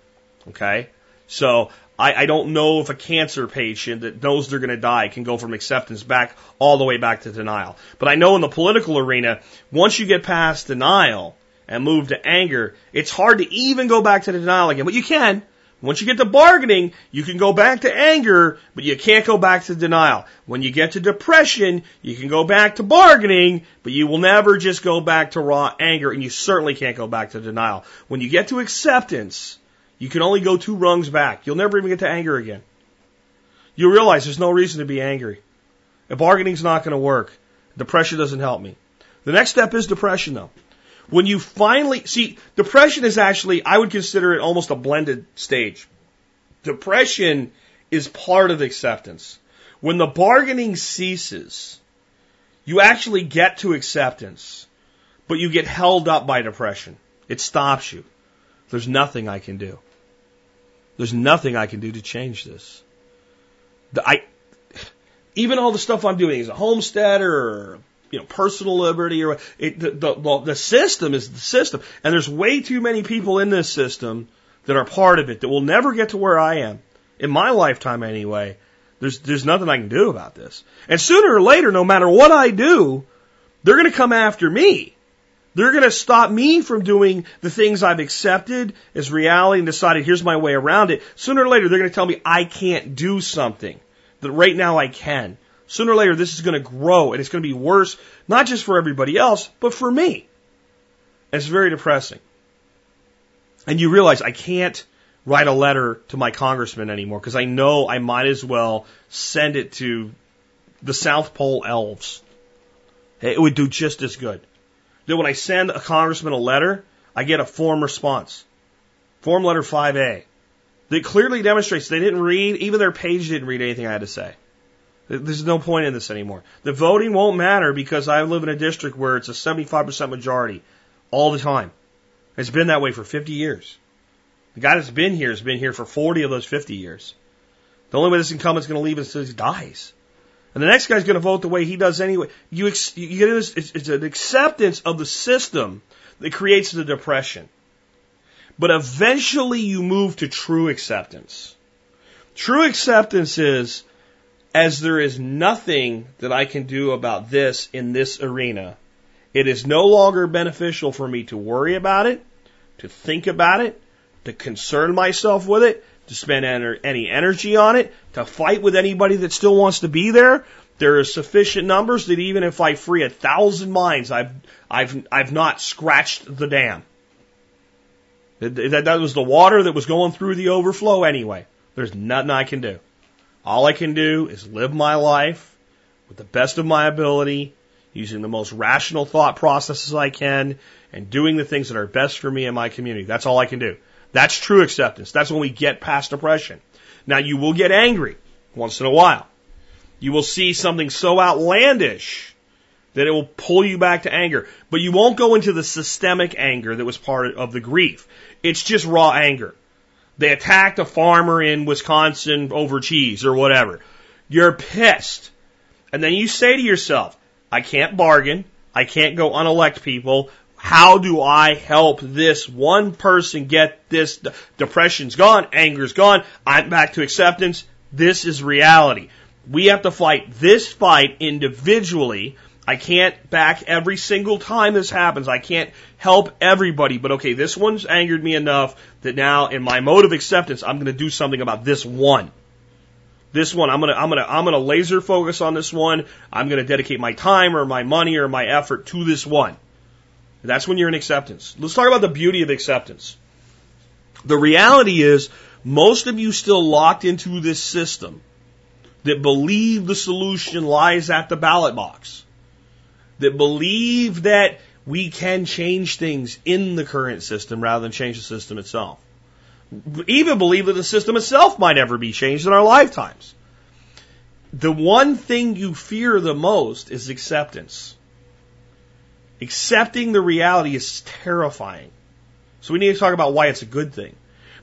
S1: Okay? So I, I don't know if a cancer patient that knows they're going to die can go from acceptance back all the way back to denial. But I know in the political arena, once you get past denial and move to anger, it's hard to even go back to denial again. But you can. Once you get to bargaining, you can go back to anger, but you can't go back to denial. When you get to depression, you can go back to bargaining, but you will never just go back to raw anger, and you certainly can't go back to denial. When you get to acceptance, you can only go two rungs back. You'll never even get to anger again. You realize there's no reason to be angry. If bargaining's not going to work, depression doesn't help me. The next step is depression though. When you finally, see, depression is actually, I would consider it almost a blended stage. Depression is part of acceptance. When the bargaining ceases, you actually get to acceptance, but you get held up by depression. It stops you. There's nothing I can do. There's nothing I can do to change this. I, even all the stuff I'm doing as a homesteader or you know personal liberty or it, the, the the system is the system, and there's way too many people in this system that are part of it that will never get to where I am in my lifetime anyway. There's there's nothing I can do about this, and sooner or later, no matter what I do, they're going to come after me they're going to stop me from doing the things I've accepted as reality and decided here's my way around it. Sooner or later, they're going to tell me I can't do something that right now I can. Sooner or later, this is going to grow and it's going to be worse, not just for everybody else, but for me. And it's very depressing. And you realize I can't write a letter to my congressman anymore because I know I might as well send it to the South Pole elves. It would do just as good Then when I send a congressman a letter, I get a form response. Form letter 5A. That clearly demonstrates they didn't read, even their page didn't read anything I had to say. There's no point in this anymore. The voting won't matter because I live in a district where it's a 75% majority all the time. It's been that way for 50 years. The guy that's been here has been here for 40 of those 50 years. The only way this incumbent's going to leave is until he dies. And the next guy's going to vote the way he does anyway. You, you get this, it's, it's an acceptance of the system that creates the depression. But eventually you move to true acceptance. True acceptance is, as there is nothing that I can do about this in this arena, it is no longer beneficial for me to worry about it, to think about it, to concern myself with it, to spend any energy on it, to fight with anybody that still wants to be there. There are sufficient numbers that even if I free a thousand minds, I've, I've, I've not scratched the dam. That, that was the water that was going through the overflow anyway. There's nothing I can do. All I can do is live my life with the best of my ability, using the most rational thought processes I can, and doing the things that are best for me and my community. That's all I can do. That's true acceptance. That's when we get past depression. Now you will get angry once in a while. You will see something so outlandish that it will pull you back to anger. But you won't go into the systemic anger that was part of the grief. It's just raw anger. They attacked a farmer in Wisconsin over cheese or whatever. You're pissed. And then you say to yourself, I can't bargain. I can't go unelect people. How do I help this one person get this? Depression's gone. Anger's gone. I'm back to acceptance. This is reality. We have to fight this fight individually. I can't back every single time this happens. I can't help everybody, but okay, this one's angered me enough that now in my mode of acceptance, I'm going to do something about this one. This one, I'm going to, I'm going to, I'm going to laser focus on this one. I'm going to dedicate my time or my money or my effort to this one. That's when you're in acceptance. Let's talk about the beauty of acceptance. The reality is, most of you still locked into this system that believe the solution lies at the ballot box, that believe that we can change things in the current system rather than change the system itself. Even believe that the system itself might ever be changed in our lifetimes. The one thing you fear the most is acceptance. Accepting the reality is terrifying. So we need to talk about why it's a good thing.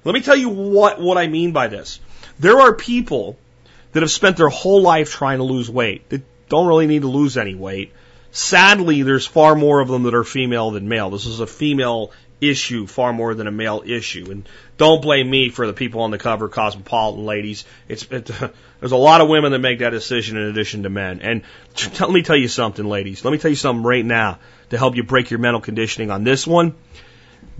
S1: Let me tell you what, what I mean by this. There are people that have spent their whole life trying to lose weight that don't really need to lose any weight. Sadly, there's far more of them that are female than male. This is a female issue far more than a male issue. And don't blame me for the people on the cover, cosmopolitan ladies. It's it, there's a lot of women that make that decision in addition to men. And let me tell you something, ladies. Let me tell you something right now to help you break your mental conditioning on this one.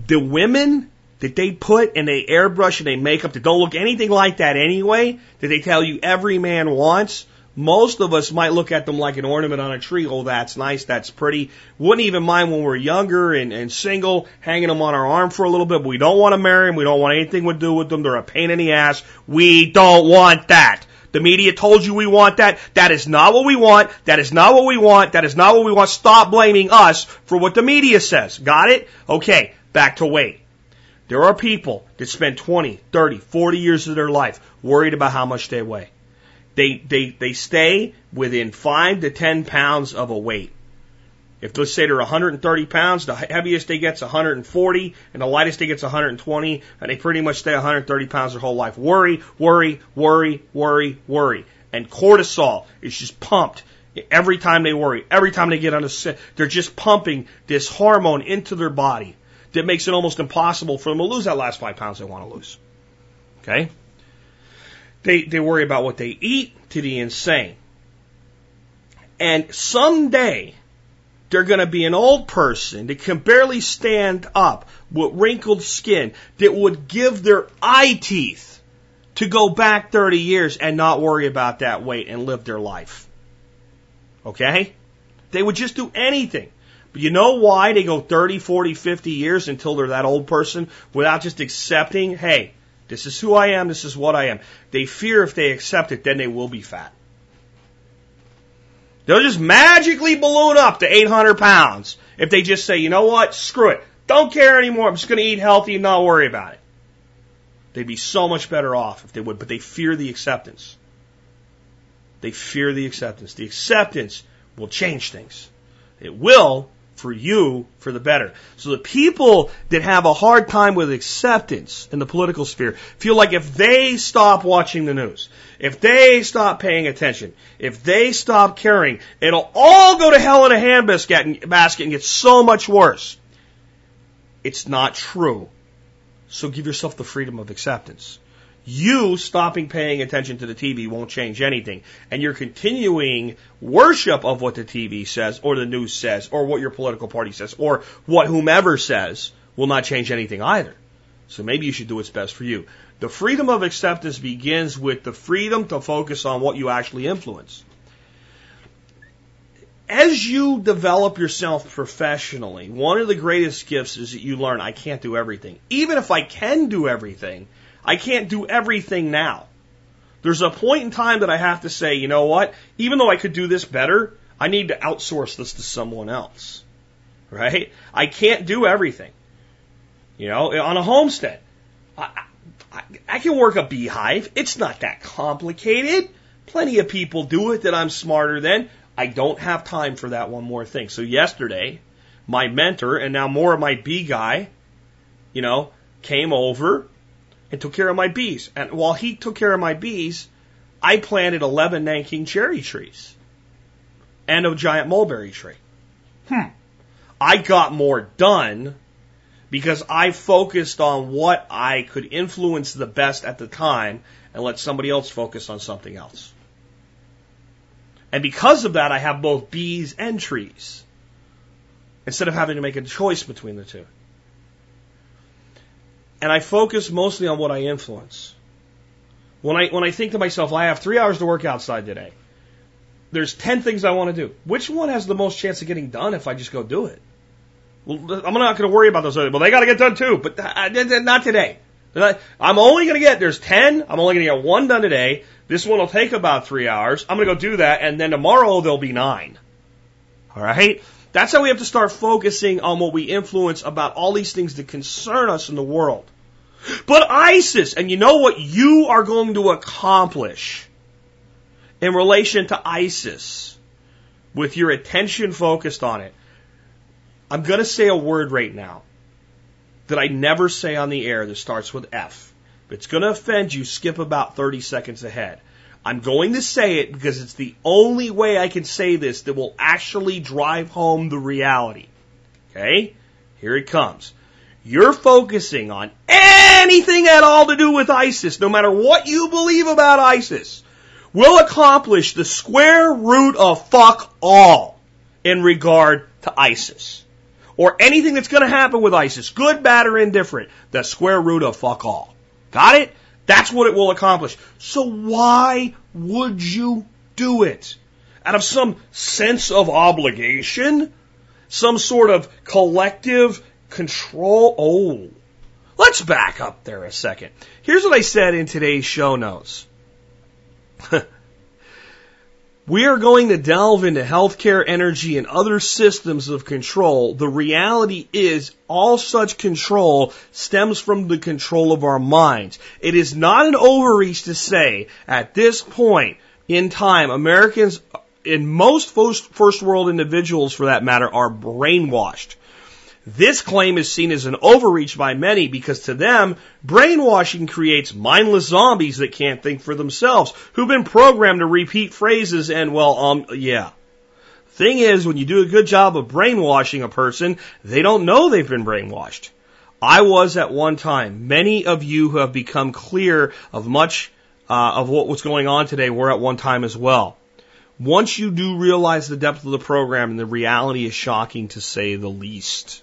S1: The women that they put and they airbrush and they make up that don't look anything like that anyway, that they tell you every man wants, most of us might look at them like an ornament on a tree. Oh, that's nice. That's pretty. Wouldn't even mind when we're younger and, and single, hanging them on our arm for a little bit. But we don't want to marry them. We don't want anything to do with them. They're a pain in the ass. We don't want that. The media told you we want that. That is not what we want. That is not what we want. That is not what we want. Stop blaming us for what the media says. Got it? Okay. Back to weight. There are people that spend 20, 30, 40 years of their life worried about how much they weigh. They, they, they stay within 5 to 10 pounds of a weight. If let's say they're 130 pounds, the heaviest they get's 140, and the lightest they get's 120, and they pretty much stay 130 pounds their whole life. Worry, worry, worry, worry, worry. And cortisol is just pumped every time they worry. Every time they get on a set, they're just pumping this hormone into their body that makes it almost impossible for them to lose that last five pounds they want to lose. Okay? They, they worry about what they eat to the insane. And someday, they're going to be an old person that can barely stand up with wrinkled skin that would give their eye teeth to go back 30 years and not worry about that weight and live their life. Okay? They would just do anything. But you know why they go 30, 40, 50 years until they're that old person without just accepting, hey, this is who I am, this is what I am. They fear if they accept it, then they will be fat. They'll just magically balloon up to 800 pounds if they just say, you know what, screw it. Don't care anymore. I'm just going to eat healthy and not worry about it. They'd be so much better off if they would, but they fear the acceptance. They fear the acceptance. The acceptance will change things. It will for you for the better. So the people that have a hard time with acceptance in the political sphere feel like if they stop watching the news, if they stop paying attention, if they stop caring, it'll all go to hell in a handbasket basket and get so much worse. It's not true. So give yourself the freedom of acceptance. You stopping paying attention to the TV won't change anything. And your continuing worship of what the TV says, or the news says, or what your political party says, or what whomever says will not change anything either. So maybe you should do what's best for you. The freedom of acceptance begins with the freedom to focus on what you actually influence. As you develop yourself professionally, one of the greatest gifts is that you learn I can't do everything. Even if I can do everything, I can't do everything now. There's a point in time that I have to say, you know what? Even though I could do this better, I need to outsource this to someone else. Right? I can't do everything. You know, on a homestead, I, I, I can work a beehive. It's not that complicated. Plenty of people do it that I'm smarter than. I don't have time for that one more thing. So yesterday, my mentor and now more of my bee guy, you know, came over and took care of my bees. And while he took care of my bees, I planted 11 Nanking cherry trees and a giant mulberry tree. Hmm. I got more done because I focused on what I could influence the best at the time and let somebody else focus on something else. And because of that, I have both bees and trees instead of having to make a choice between the two. And I focus mostly on what I influence. When I, when I think to myself, I have three hours to work outside today. There's 10 things I want to do. Which one has the most chance of getting done if I just go do it? Well, I'm not going to worry about those other. Well, they got to get done too, but uh, not today. I'm only going to get, there's 10. I'm only going to get one done today. This one will take about three hours. I'm going to go do that, and then tomorrow there'll be nine. All right? That's how we have to start focusing on what we influence about all these things that concern us in the world. But ISIS, and you know what you are going to accomplish in relation to ISIS with your attention focused on it. I'm going to say a word right now that I never say on the air that starts with F. If it's going to offend you, skip about 30 seconds ahead. I'm going to say it because it's the only way I can say this that will actually drive home the reality. Okay? Here it comes. You're focusing on anything at all to do with ISIS, no matter what you believe about ISIS, will accomplish the square root of fuck all in regard to ISIS. Or anything that's going to happen with ISIS, good, bad, or indifferent, the square root of fuck all. Got it? That's what it will accomplish. So why would you do it? Out of some sense of obligation? Some sort of collective control? Oh, let's back up there a second. Here's what I said in today's show notes. we are going to delve into healthcare, energy, and other systems of control. The reality is all such control stems from the control of our minds. It is not an overreach to say at this point in time, Americans and most first world individuals for that matter are brainwashed. This claim is seen as an overreach by many because to them, brainwashing creates mindless zombies that can't think for themselves, who've been programmed to repeat phrases and, well, um, yeah. Thing is, when you do a good job of brainwashing a person, they don't know they've been brainwashed. I was at one time. Many of you who have become clear of much uh, of what was going on today were at one time as well. Once you do realize the depth of the program, and the reality is shocking to say the least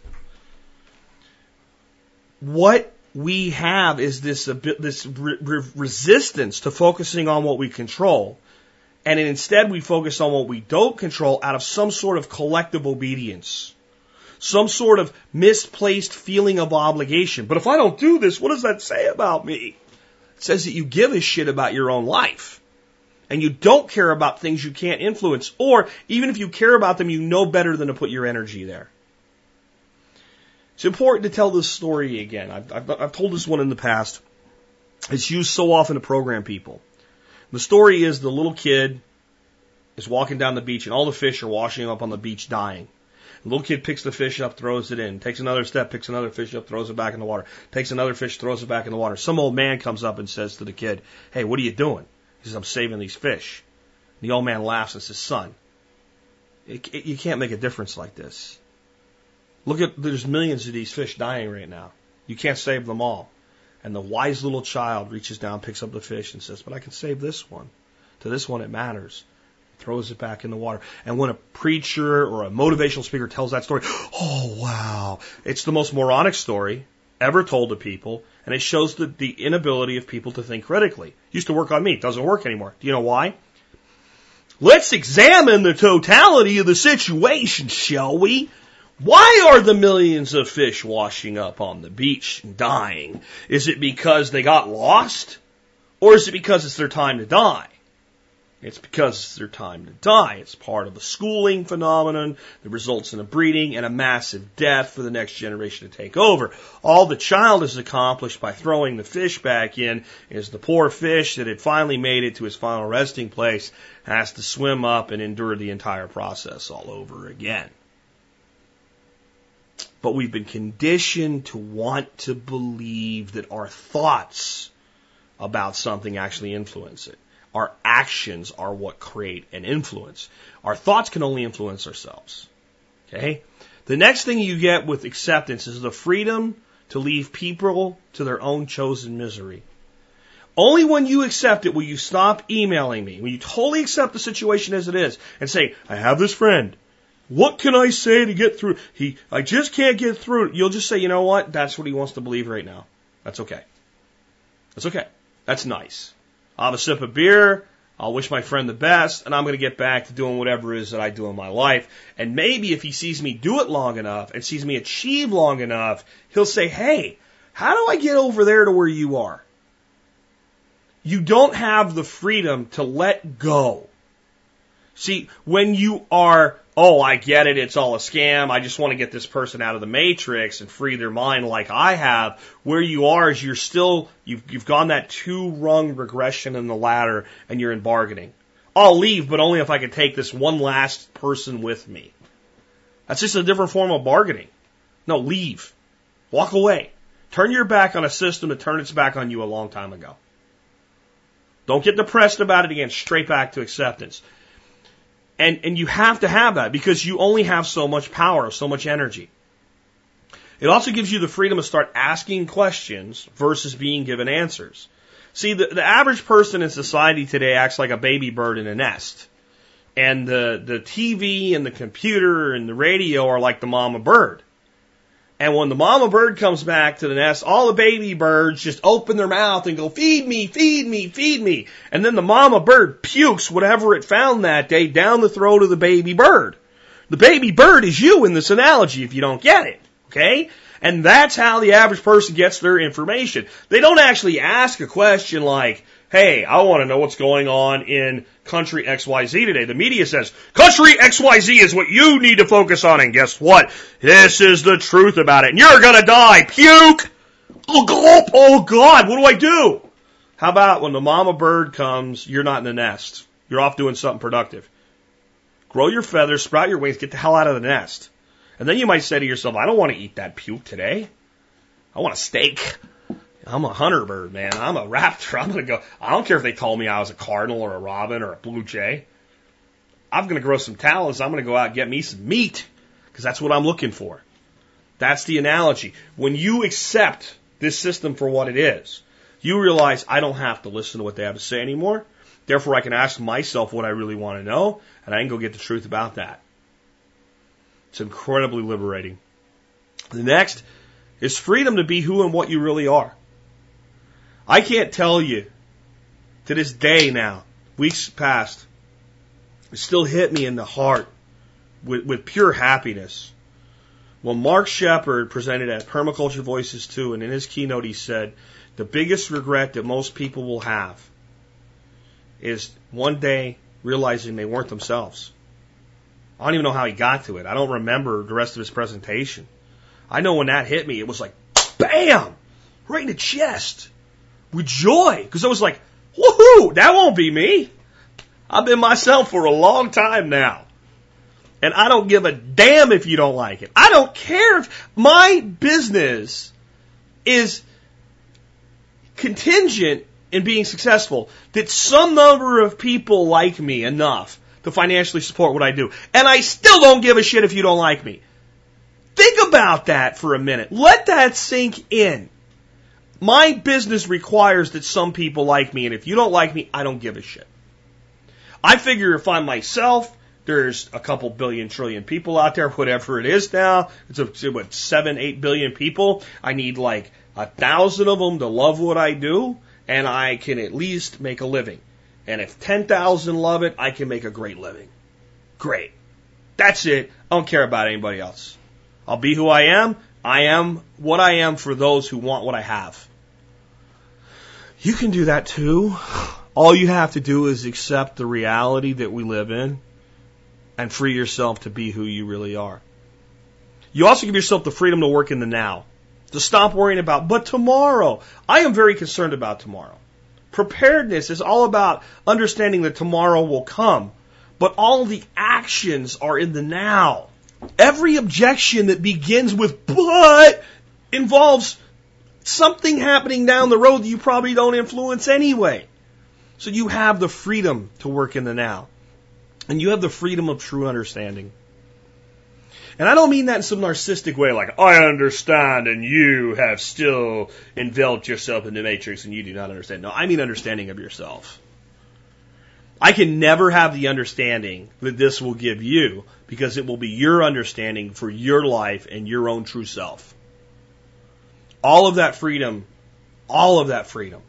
S1: what we have is this this re- resistance to focusing on what we control, and instead we focus on what we don't control out of some sort of collective obedience, some sort of misplaced feeling of obligation. But if I don't do this, what does that say about me? It says that you give a shit about your own life. And you don't care about things you can't influence, or even if you care about them, you know better than to put your energy there. It's important to tell this story again. I've, I've, I've told this one in the past. It's used so often to program people. The story is the little kid is walking down the beach and all the fish are washing up on the beach dying. The little kid picks the fish up, throws it in, takes another step, picks another fish up, throws it back in the water, takes another fish, throws it back in the water. Some old man comes up and says to the kid, Hey, what are you doing? He says, I'm saving these fish. The old man laughs and says, Son, it, it, you can't make a difference like this. Look at, there's millions of these fish dying right now. You can't save them all. And the wise little child reaches down, picks up the fish, and says, But I can save this one. To this one, it matters. Throws it back in the water. And when a preacher or a motivational speaker tells that story, oh, wow. It's the most moronic story ever told to people, and it shows the, the inability of people to think critically. Used to work on me, doesn't work anymore. Do you know why? Let's examine the totality of the situation, shall we? Why are the millions of fish washing up on the beach and dying? Is it because they got lost? Or is it because it's their time to die? It's because it's their time to die. It's part of a schooling phenomenon that results in a breeding and a massive death for the next generation to take over. All the child has accomplished by throwing the fish back in is the poor fish that had finally made it to his final resting place has to swim up and endure the entire process all over again. But we've been conditioned to want to believe that our thoughts about something actually influence it. Our actions are what create an influence. Our thoughts can only influence ourselves. Okay? The next thing you get with acceptance is the freedom to leave people to their own chosen misery. Only when you accept it will you stop emailing me. When you totally accept the situation as it is and say, I have this friend. What can I say to get through? He, I just can't get through. You'll just say, you know what? That's what he wants to believe right now. That's okay. That's okay. That's nice. I'll have a sip of beer. I'll wish my friend the best, and I'm going to get back to doing whatever it is that I do in my life. And maybe if he sees me do it long enough and sees me achieve long enough, he'll say, Hey, how do I get over there to where you are? You don't have the freedom to let go. See, when you are oh, I get it, it's all a scam. I just want to get this person out of the matrix and free their mind like I have. Where you are is you're still, you've, you've gone that two rung regression in the ladder and you're in bargaining. I'll leave, but only if I can take this one last person with me. That's just a different form of bargaining. No, leave. Walk away. Turn your back on a system that turned its back on you a long time ago. Don't get depressed about it again. Straight back to acceptance. And, and you have to have that because you only have so much power, so much energy. It also gives you the freedom to start asking questions versus being given answers. See, the, the average person in society today acts like a baby bird in a nest. And the, the TV and the computer and the radio are like the mama bird. And when the mama bird comes back to the nest, all the baby birds just open their mouth and go, feed me, feed me, feed me. And then the mama bird pukes whatever it found that day down the throat of the baby bird. The baby bird is you in this analogy if you don't get it. Okay? And that's how the average person gets their information. They don't actually ask a question like, hey, I want to know what's going on in country XYZ today. The media says, country XYZ is what you need to focus on. And guess what? This is the truth about it. And you're going to die. Puke. Oh, God. Oh, God. What do I do? How about when the mama bird comes, you're not in the nest. You're off doing something productive. Grow your feathers, sprout your wings, get the hell out of the nest. And then you might say to yourself, I don't want to eat that puke today. I want a steak. I'm a hunter bird, man. I'm a raptor. I'm going to go. I don't care if they told me I was a cardinal or a robin or a blue jay. I'm going to grow some talents. I'm going to go out and get me some meat because that's what I'm looking for. That's the analogy. When you accept this system for what it is, you realize I don't have to listen to what they have to say anymore. Therefore, I can ask myself what I really want to know, and I can go get the truth about that. It's incredibly liberating. The next is freedom to be who and what you really are. I can't tell you to this day now, weeks past, it still hit me in the heart with, with pure happiness. Well, Mark Shepard presented at Permaculture Voices 2, and in his keynote he said, the biggest regret that most people will have is one day realizing they weren't themselves. I don't even know how he got to it. I don't remember the rest of his presentation. I know when that hit me, it was like, bam! Right in the chest with joy because I was like, woohoo, that won't be me. I've been myself for a long time now. And I don't give a damn if you don't like it. I don't care if my business is contingent in being successful that some number of people like me enough to financially support what I do. And I still don't give a shit if you don't like me. Think about that for a minute. Let that sink in. My business requires that some people like me, and if you don't like me, I don't give a shit. I figure if I'm myself, there's a couple billion trillion people out there, whatever it is now. It's a, what, seven, eight billion people. I need like a thousand of them to love what I do, and I can at least make a living. And if 10,000 love it, I can make a great living. Great. That's it. I don't care about anybody else. I'll be who I am. I am what I am for those who want what I have. You can do that too. All you have to do is accept the reality that we live in and free yourself to be who you really are. You also give yourself the freedom to work in the now, to stop worrying about, but tomorrow. I am very concerned about tomorrow. Preparedness is all about understanding that tomorrow will come, but all the actions are in the now. Every objection that begins with but involves something happening down the road that you probably don't influence anyway. So you have the freedom to work in the now. And you have the freedom of true understanding. And I don't mean that in some narcissistic way, like, I understand and you have still enveloped yourself in the matrix and you do not understand. No, I mean understanding of yourself. I can never have the understanding that this will give you because it will be your understanding for your life and your own true self. All of that freedom, all of that freedom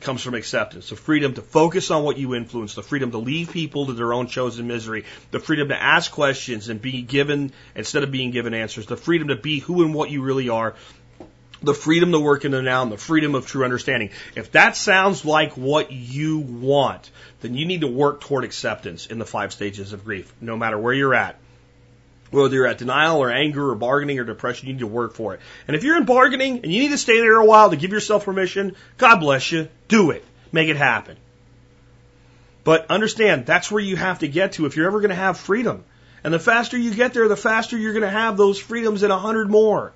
S1: comes from acceptance. The freedom to focus on what you influence, the freedom to leave people to their own chosen misery, the freedom to ask questions and be given instead of being given answers, the freedom to be who and what you really are, the freedom to work in the now, and the freedom of true understanding. If that sounds like what you want, then you need to work toward acceptance in the five stages of grief, no matter where you're at. Whether you're at denial or anger or bargaining or depression, you need to work for it. And if you're in bargaining and you need to stay there a while to give yourself permission, God bless you. Do it. Make it happen. But understand, that's where you have to get to if you're ever going to have freedom. And the faster you get there, the faster you're going to have those freedoms and a hundred more.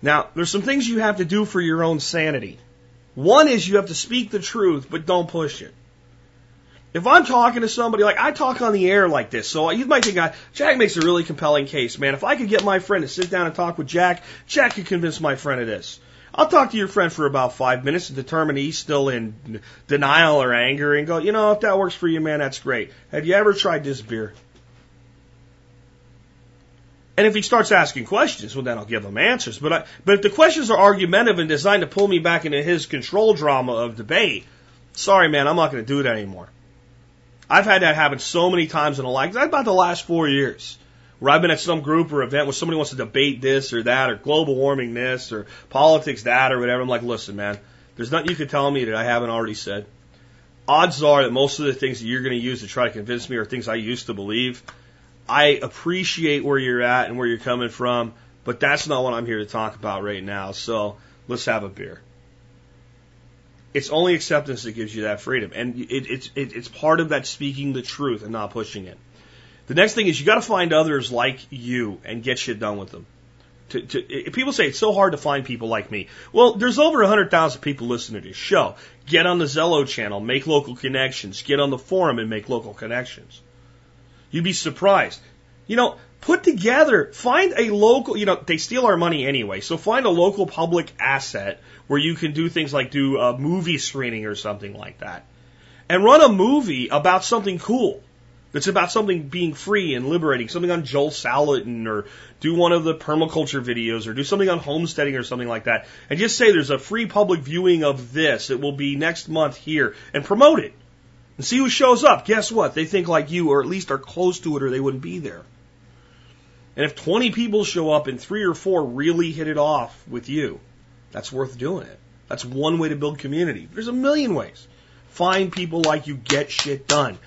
S1: Now, there's some things you have to do for your own sanity. One is you have to speak the truth, but don't push it. If I'm talking to somebody, like I talk on the air like this, so you might think, I, Jack makes a really compelling case, man. If I could get my friend to sit down and talk with Jack, Jack could convince my friend of this. I'll talk to your friend for about five minutes and determine he's still in denial or anger and go, you know, if that works for you, man, that's great. Have you ever tried this beer? And if he starts asking questions, well, then I'll give him answers. But I, but if the questions are argumentative and designed to pull me back into his control drama of debate, sorry, man, I'm not going to do that anymore. I've had that happen so many times in a life. About the last four years, where I've been at some group or event where somebody wants to debate this or that or global warming this or politics that or whatever. I'm like, listen, man, there's nothing you can tell me that I haven't already said. Odds are that most of the things that you're going to use to try to convince me are things I used to believe. I appreciate where you're at and where you're coming from, but that's not what I'm here to talk about right now. So let's have a beer. It's only acceptance that gives you that freedom, and it, it's it, it's part of that speaking the truth and not pushing it. The next thing is you got to find others like you and get shit done with them. To, to, people say it's so hard to find people like me. Well, there's over 100,000 people listening to this show. Get on the Zello channel, make local connections. Get on the forum and make local connections. You'd be surprised. You know, put together, find a local, you know, they steal our money anyway, so find a local public asset where you can do things like do a movie screening or something like that. And run a movie about something cool. That's about something being free and liberating, something on Joel Salatin or do one of the permaculture videos or do something on homesteading or something like that. And just say there's a free public viewing of this. It will be next month here and promote it and see who shows up. Guess what? They think like you or at least are close to it or they wouldn't be there. And if 20 people show up and three or four really hit it off with you, that's worth doing it. That's one way to build community. There's a million ways. Find people like you, get shit done.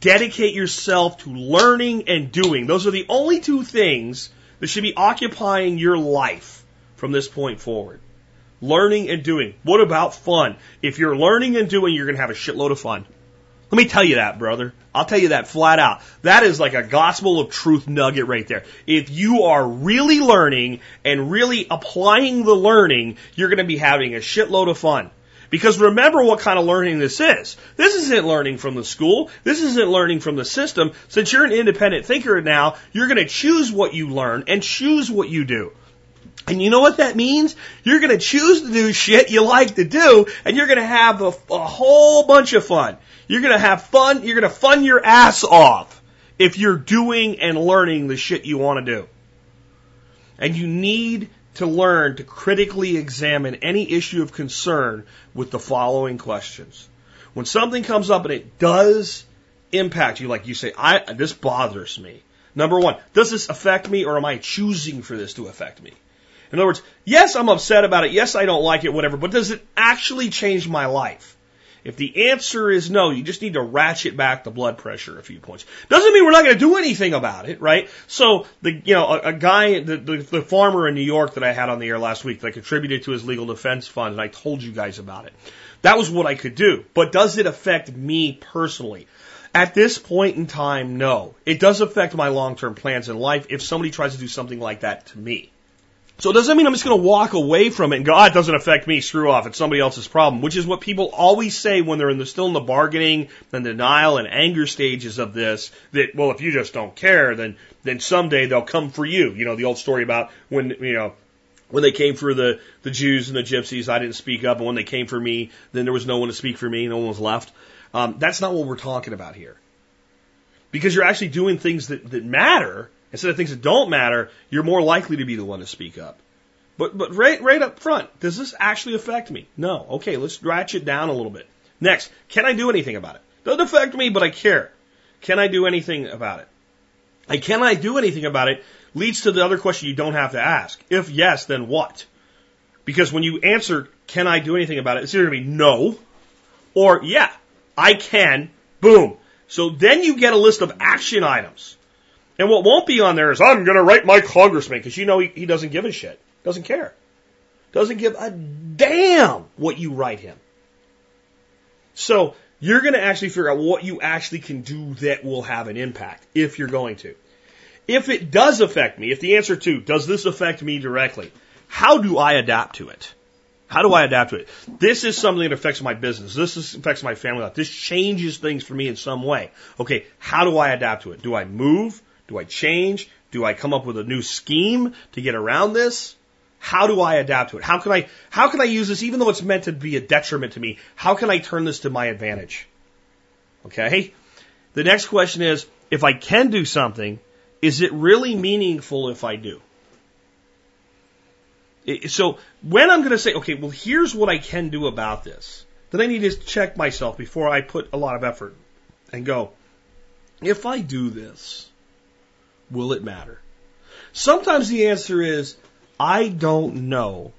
S1: Dedicate yourself to learning and doing. Those are the only two things that should be occupying your life from this point forward. Learning and doing. What about fun? If you're learning and doing, you're going to have a shitload of fun. Let me tell you that, brother. I'll tell you that flat out. That is like a gospel of truth nugget right there. If you are really learning and really applying the learning, you're going to be having a shitload of fun. Because remember what kind of learning this is. This isn't learning from the school. This isn't learning from the system. Since you're an independent thinker now, you're going to choose what you learn and choose what you do. And you know what that means? You're going to choose to do shit you like to do, and you're going to have a, a whole bunch of fun. You're going to have fun. You're going to fun your ass off if you're doing and learning the shit you want to do. And you need to learn to critically examine any issue of concern with the following questions. When something comes up and it does impact you, like you say, I, this bothers me. Number one, does this affect me or am I choosing for this to affect me? In other words, yes, I'm upset about it. Yes, I don't like it, whatever, but does it actually change my life? If the answer is no, you just need to ratchet back the blood pressure a few points. Doesn't mean we're not going to do anything about it, right? So the, you know, a, a guy, the, the, the farmer in New York that I had on the air last week that I contributed to his legal defense fund and I told you guys about it. That was what I could do. But does it affect me personally? At this point in time, no. It does affect my long-term plans in life if somebody tries to do something like that to me. So it doesn't mean I'm just going to walk away from it and go, ah, it doesn't affect me, screw off, it's somebody else's problem, which is what people always say when they're in the, still in the bargaining and denial and anger stages of this, that, well, if you just don't care, then, then someday they'll come for you. You know, the old story about when, you know, when they came for the, the Jews and the gypsies, I didn't speak up, and when they came for me, then there was no one to speak for me, no one was left. Um, that's not what we're talking about here. Because you're actually doing things that, that matter, Instead of things that don't matter, you're more likely to be the one to speak up. But, but right, right up front, does this actually affect me? No. Okay, let's ratchet down a little bit. Next, can I do anything about it? Doesn't affect me, but I care. Can I do anything about it? And can I do anything about it leads to the other question you don't have to ask. If yes, then what? Because when you answer, can I do anything about it? It's either going to be no or yeah, I can, boom. So then you get a list of action items. And what won't be on there is I'm going to write my congressman because you know he, he doesn't give a shit, doesn't care, doesn't give a damn what you write him. So you're going to actually figure out what you actually can do that will have an impact if you're going to. If it does affect me, if the answer to does this affect me directly, how do I adapt to it? How do I adapt to it? This is something that affects my business. This is, affects my family life. This changes things for me in some way. Okay, how do I adapt to it? Do I move? Do I change? Do I come up with a new scheme to get around this? How do I adapt to it? How can I, how can I use this even though it's meant to be a detriment to me? How can I turn this to my advantage? Okay? The next question is, if I can do something, is it really meaningful if I do? So when I'm going to say, okay, well, here's what I can do about this, then I need to check myself before I put a lot of effort and go, if I do this, Will it matter? Sometimes the answer is, I don't know,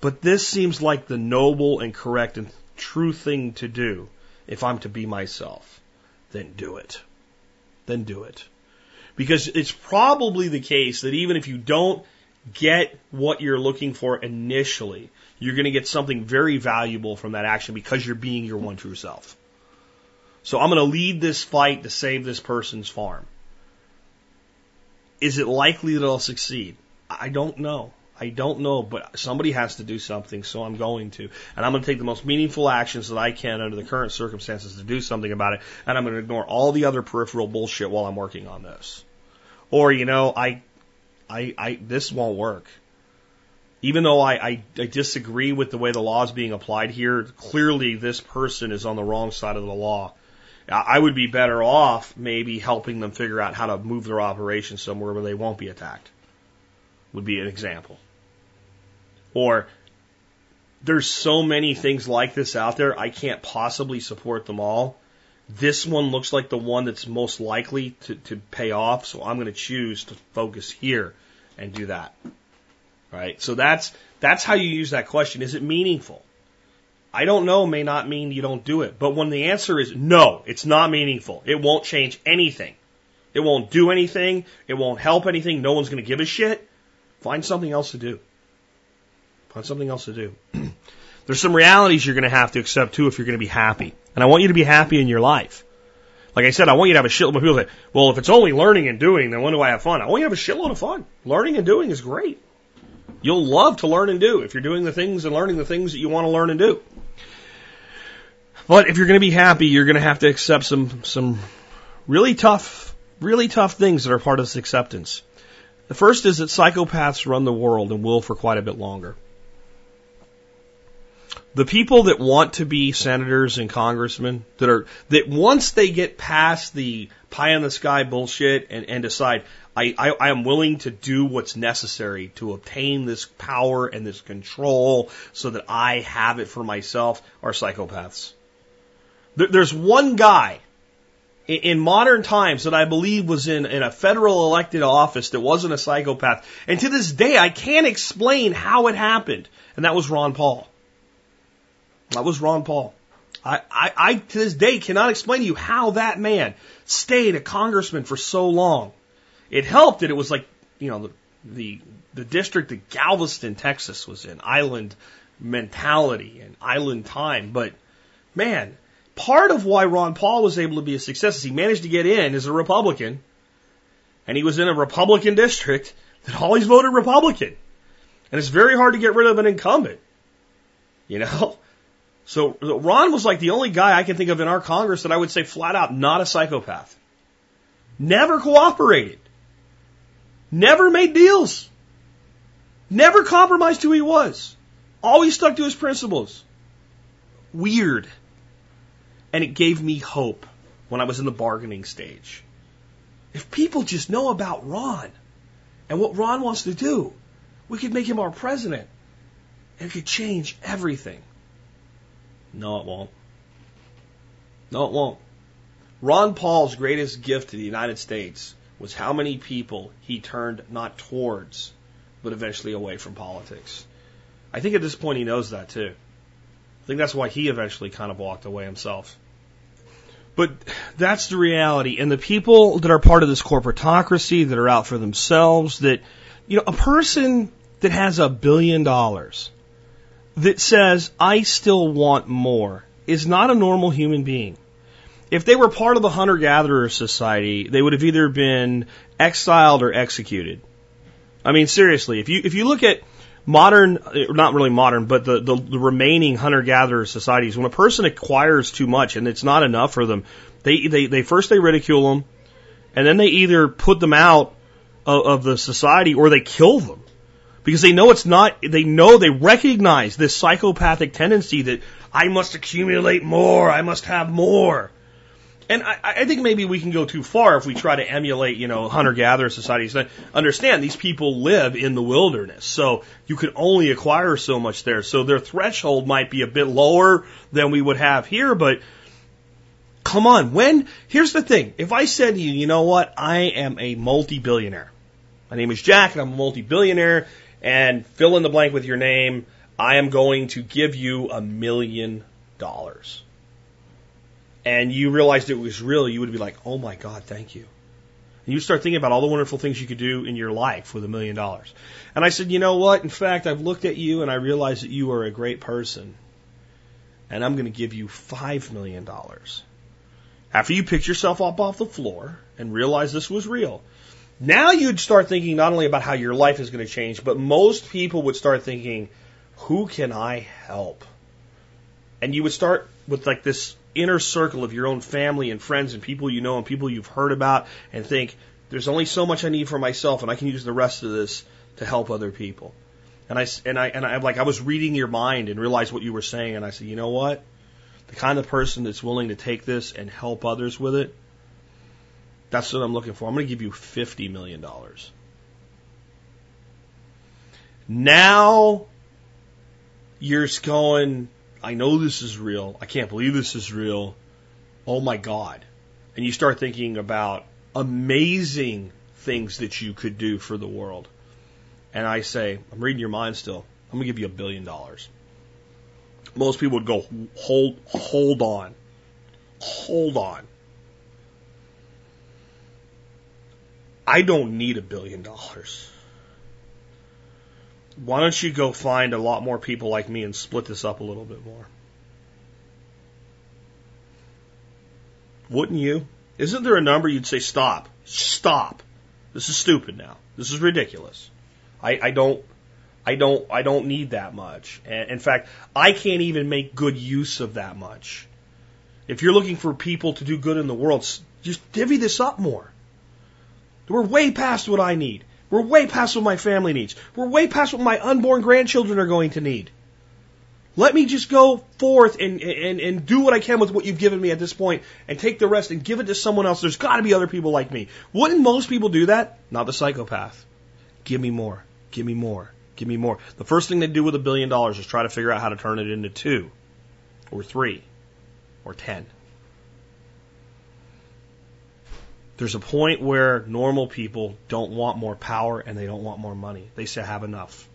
S1: but this seems like the noble and correct and true thing to do if I'm to be myself. Then do it. Then do it. Because it's probably the case that even if you don't get what you're looking for initially, you're going to get something very valuable from that action because you're being your one true self. So I'm going to lead this fight to save this person's farm. Is it likely that I'll succeed? I don't know. I don't know, but somebody has to do something, so I'm going to. And I'm going to take the most meaningful actions that I can under the current circumstances to do something about it, and I'm going to ignore all the other peripheral bullshit while I'm working on this. Or, you know, I, I, I, this won't work. Even though I, I, I disagree with the way the law is being applied here, clearly this person is on the wrong side of the law. I would be better off maybe helping them figure out how to move their operation somewhere where they won't be attacked. Would be an example. Or there's so many things like this out there, I can't possibly support them all. This one looks like the one that's most likely to, to pay off, so I'm going to choose to focus here and do that. Right? So that's, that's how you use that question. Is it meaningful? I don't know may not mean you don't do it. But when the answer is no, it's not meaningful. It won't change anything. It won't do anything. It won't help anything. No one's going to give a shit. Find something else to do. Find something else to do. There's some realities you're going to have to accept too if you're going to be happy. And I want you to be happy in your life. Like I said, I want you to have a shitload of people say, well, if it's only learning and doing, then when do I have fun? I want you to have a shitload of fun. Learning and doing is great. You'll love to learn and do if you're doing the things and learning the things that you want to learn and do. But if you're going to be happy, you're going to have to accept some, some really tough, really tough things that are part of this acceptance. The first is that psychopaths run the world and will for quite a bit longer. The people that want to be senators and congressmen that are, that once they get past the pie in the sky bullshit and, and decide, I, I, I am willing to do what's necessary to obtain this power and this control so that I have it for myself are psychopaths. There's one guy in modern times that I believe was in, in a federal elected office that wasn't a psychopath. And to this day, I can't explain how it happened. And that was Ron Paul. That was Ron Paul. I, I, I to this day cannot explain to you how that man stayed a congressman for so long. It helped that it was like, you know, the, the, the district that Galveston, Texas was in, island mentality and island time. But man, part of why Ron Paul was able to be a success is he managed to get in as a Republican, and he was in a Republican district that always voted Republican. And it's very hard to get rid of an incumbent. You know? So Ron was like the only guy I can think of in our Congress that I would say flat out not a psychopath. Never cooperated. Never made deals. Never compromised who he was. Always stuck to his principles. Weird. And it gave me hope when I was in the bargaining stage. If people just know about Ron and what Ron wants to do, we could make him our president and it could change everything. No, it won't. No, it won't. Ron Paul's greatest gift to the United States was how many people he turned not towards, but eventually away from politics. I think at this point he knows that too. I think that's why he eventually kind of walked away himself. But that's the reality. And the people that are part of this corporatocracy, that are out for themselves, that, you know, a person that has a billion dollars that says, I still want more, is not a normal human being. If they were part of the hunter gatherer society, they would have either been exiled or executed. I mean, seriously, if you, if you look at modern, eh, not really modern, but the, the, the remaining hunter gatherer societies, when a person acquires too much and it's not enough for them, they, they, they first they ridicule them and then they either put them out of, of the society or they kill them because they know it's not, they know they recognize this psychopathic tendency that I must accumulate more, I must have more. And I, I think maybe we can go too far if we try to emulate, you know, hunter-gatherer societies. Understand these people live in the wilderness, so you can only acquire so much there. So their threshold might be a bit lower than we would have here, but come on. When here's the thing: if I said to you, you know what, I am a multi-billionaire. My name is Jack, and I'm a multi-billionaire. And fill in the blank with your name. I am going to give you a million dollars and you realized it was real, you would be like, oh my God, thank you. And you start thinking about all the wonderful things you could do in your life with a million dollars. And I said, you know what? In fact, I've looked at you and I realize that you are a great person. And I'm going to give you five million dollars. After you picked yourself up off the floor and realized this was real. Now you'd start thinking not only about how your life is going to change, but most people would start thinking, who can I help? And you would start with like this inner circle of your own family and friends and people you know and people you've heard about and think, there's only so much I need for myself and I can use the rest of this to help other people. And I, and I, and I, like, I was reading your mind and realized what you were saying and I said, you know what? The kind of person that's willing to take this and help others with it, that's what I'm looking for. I'm going to give you $50 million. Now you're going, I know this is real. I can't believe this is real. Oh my God. And you start thinking about amazing things that you could do for the world. And I say, I'm reading your mind still. I'm going to give you a billion dollars. Most people would go, hold, hold on. Hold on. I don't need a billion dollars. Why don't you go find a lot more people like me and split this up a little bit more? Wouldn't you? Isn't there a number you'd say, stop, stop. This is stupid now. This is ridiculous. I, I don't, I don't, I don't need that much. And in fact, I can't even make good use of that much. If you're looking for people to do good in the world, just divvy this up more. We're way past what I need. We're way past what my family needs. We're way past what my unborn grandchildren are going to need. Let me just go forth and, and, and do what I can with what you've given me at this point and take the rest and give it to someone else. There's got to be other people like me. Wouldn't most people do that? Not the psychopath. Give me more. Give me more. Give me more. The first thing they do with a billion dollars is try to figure out how to turn it into two or three or ten. There's a point where normal people don't want more power and they don't want more money. They say have enough.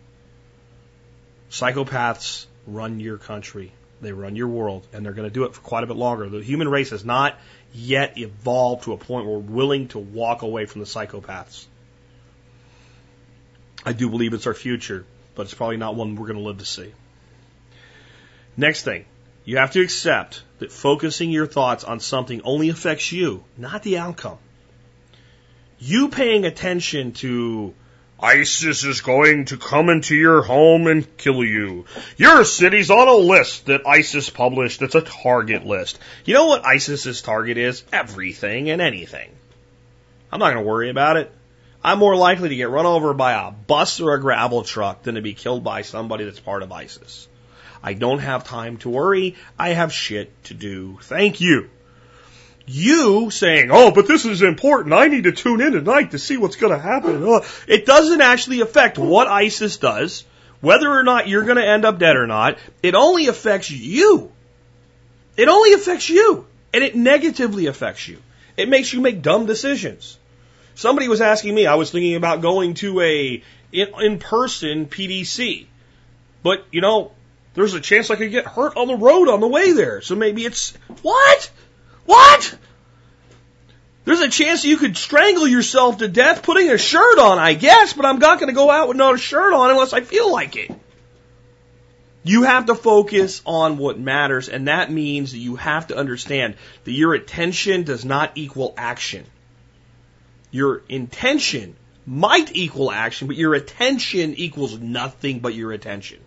S1: Psychopaths run your country. They run your world, and they're going to do it for quite a bit longer. The human race has not yet evolved to a point where we're willing to walk away from the psychopaths. I do believe it's our future, but it's probably not one we're going to live to see. Next thing, you have to accept that focusing your thoughts on something only affects you, not the outcome. You paying attention to ISIS is going to come into your home and kill you. Your city's on a list that ISIS published that's a target list. You know what ISIS's target is? Everything and anything. I'm not going to worry about it. I'm more likely to get run over by a bus or a gravel truck than to be killed by somebody that's part of ISIS. I don't have time to worry. I have shit to do. Thank you. You saying, oh, but this is important. I need to tune in tonight to see what's going to happen. Uh, it doesn't actually affect what ISIS does, whether or not you're going to end up dead or not. It only affects you. It only affects you. And it negatively affects you. It makes you make dumb decisions. Somebody was asking me, I was thinking about going to a in person PDC. But, you know, there's a chance I could get hurt on the road on the way there. So maybe it's, what? What? There's a chance you could strangle yourself to death putting a shirt on, I guess, but I'm not going to go out with no shirt on unless I feel like it. You have to focus on what matters, and that means that you have to understand that your attention does not equal action. Your intention might equal action, but your attention equals nothing but your attention.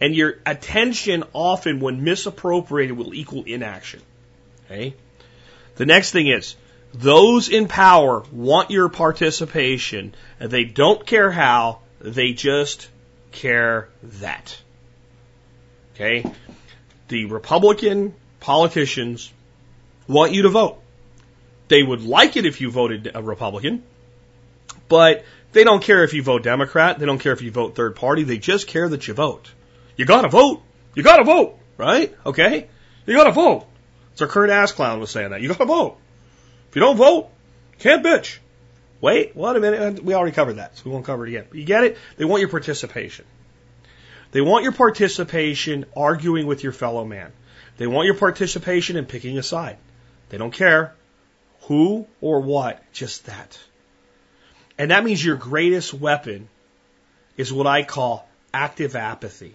S1: And your attention often, when misappropriated, will equal inaction. Okay? The next thing is, those in power want your participation, and they don't care how, they just care that. Okay? The Republican politicians want you to vote. They would like it if you voted a Republican, but they don't care if you vote Democrat. They don't care if you vote third party. They just care that you vote. You gotta vote. You gotta vote, right? Okay? You gotta vote. So Kurt Clown was saying that. You gotta vote. If you don't vote, can't bitch. Wait, what a minute. We already covered that, so we won't cover it again. But you get it? They want your participation. They want your participation arguing with your fellow man. They want your participation in picking a side. They don't care who or what, just that. And that means your greatest weapon is what I call active apathy.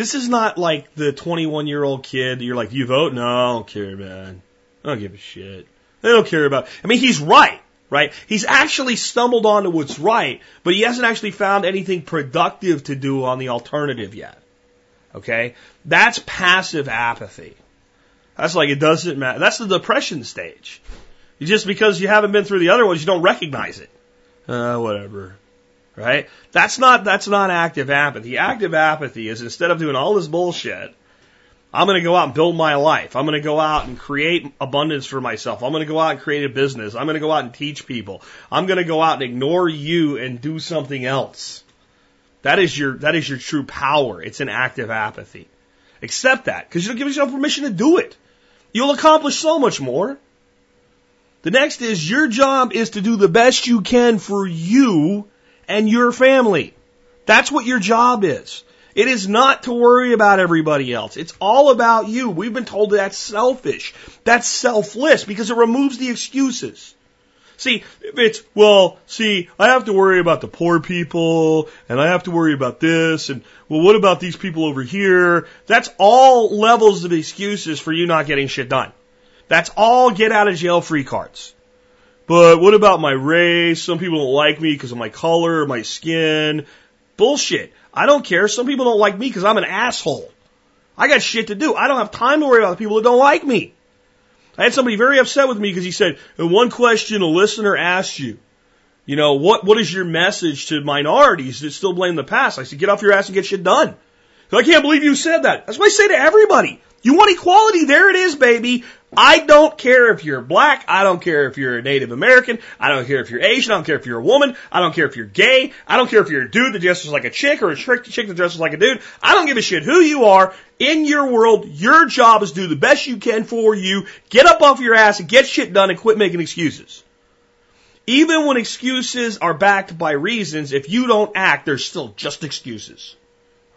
S1: This is not like the 21 year old kid. You're like, you vote? No, I don't care, man. I don't give a shit. They don't care about. I mean, he's right, right? He's actually stumbled onto what's right, but he hasn't actually found anything productive to do on the alternative yet. Okay, that's passive apathy. That's like it doesn't matter. That's the depression stage. Just because you haven't been through the other ones, you don't recognize it. Uh, whatever right? That's not, that's not active apathy. Active apathy is instead of doing all this bullshit, I'm going to go out and build my life. I'm going to go out and create abundance for myself. I'm going to go out and create a business. I'm going to go out and teach people. I'm going to go out and ignore you and do something else. That is your, that is your true power. It's an active apathy. Accept that because you'll give yourself permission to do it. You'll accomplish so much more. The next is your job is to do the best you can for you and your family. That's what your job is. It is not to worry about everybody else. It's all about you. We've been told that's selfish. That's selfless because it removes the excuses. See, if it's, well, see, I have to worry about the poor people and I have to worry about this and, well, what about these people over here? That's all levels of excuses for you not getting shit done. That's all get out of jail free cards. But what about my race? Some people don't like me because of my color or my skin. Bullshit. I don't care. Some people don't like me because I'm an asshole. I got shit to do. I don't have time to worry about the people that don't like me. I had somebody very upset with me because he said, in one question a listener asked you, you know, what, what is your message to minorities that still blame the past? I said, get off your ass and get shit done. I can't believe you said that. That's what I say to everybody. You want equality? There it is, baby. I don't care if you're black. I don't care if you're a Native American. I don't care if you're Asian. I don't care if you're a woman. I don't care if you're gay. I don't care if you're a dude that dresses like a chick or a chick that dresses like a dude. I don't give a shit who you are. In your world, your job is do the best you can for you. Get up off your ass and get shit done and quit making excuses. Even when excuses are backed by reasons, if you don't act, they're still just excuses.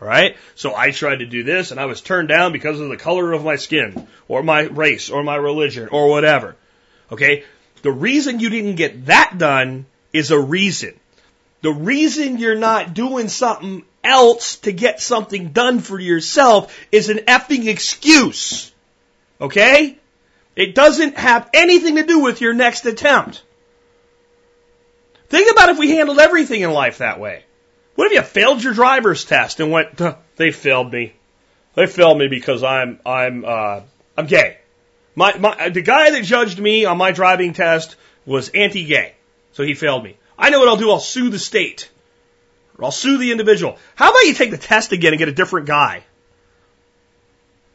S1: Right? So I tried to do this and I was turned down because of the color of my skin or my race or my religion or whatever. Okay? The reason you didn't get that done is a reason. The reason you're not doing something else to get something done for yourself is an effing excuse. Okay? It doesn't have anything to do with your next attempt. Think about if we handled everything in life that way. What if you failed your driver's test and went, they failed me. They failed me because I'm, I'm, uh, I'm gay. My, my, the guy that judged me on my driving test was anti-gay. So he failed me. I know what I'll do. I'll sue the state. Or I'll sue the individual. How about you take the test again and get a different guy?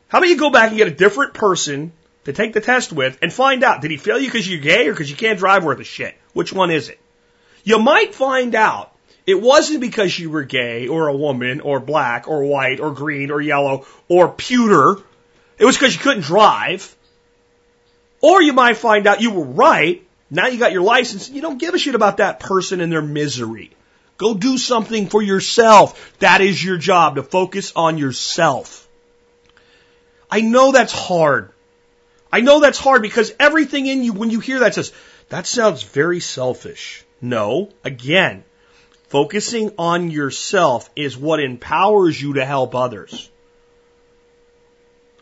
S1: How about you go back and get a different person to take the test with and find out, did he fail you because you're gay or because you can't drive worth a shit? Which one is it? You might find out it wasn't because you were gay or a woman or black or white or green or yellow or pewter. It was because you couldn't drive. Or you might find out you were right. Now you got your license. You don't give a shit about that person and their misery. Go do something for yourself. That is your job to focus on yourself. I know that's hard. I know that's hard because everything in you, when you hear that says, that sounds very selfish. No, again, Focusing on yourself is what empowers you to help others.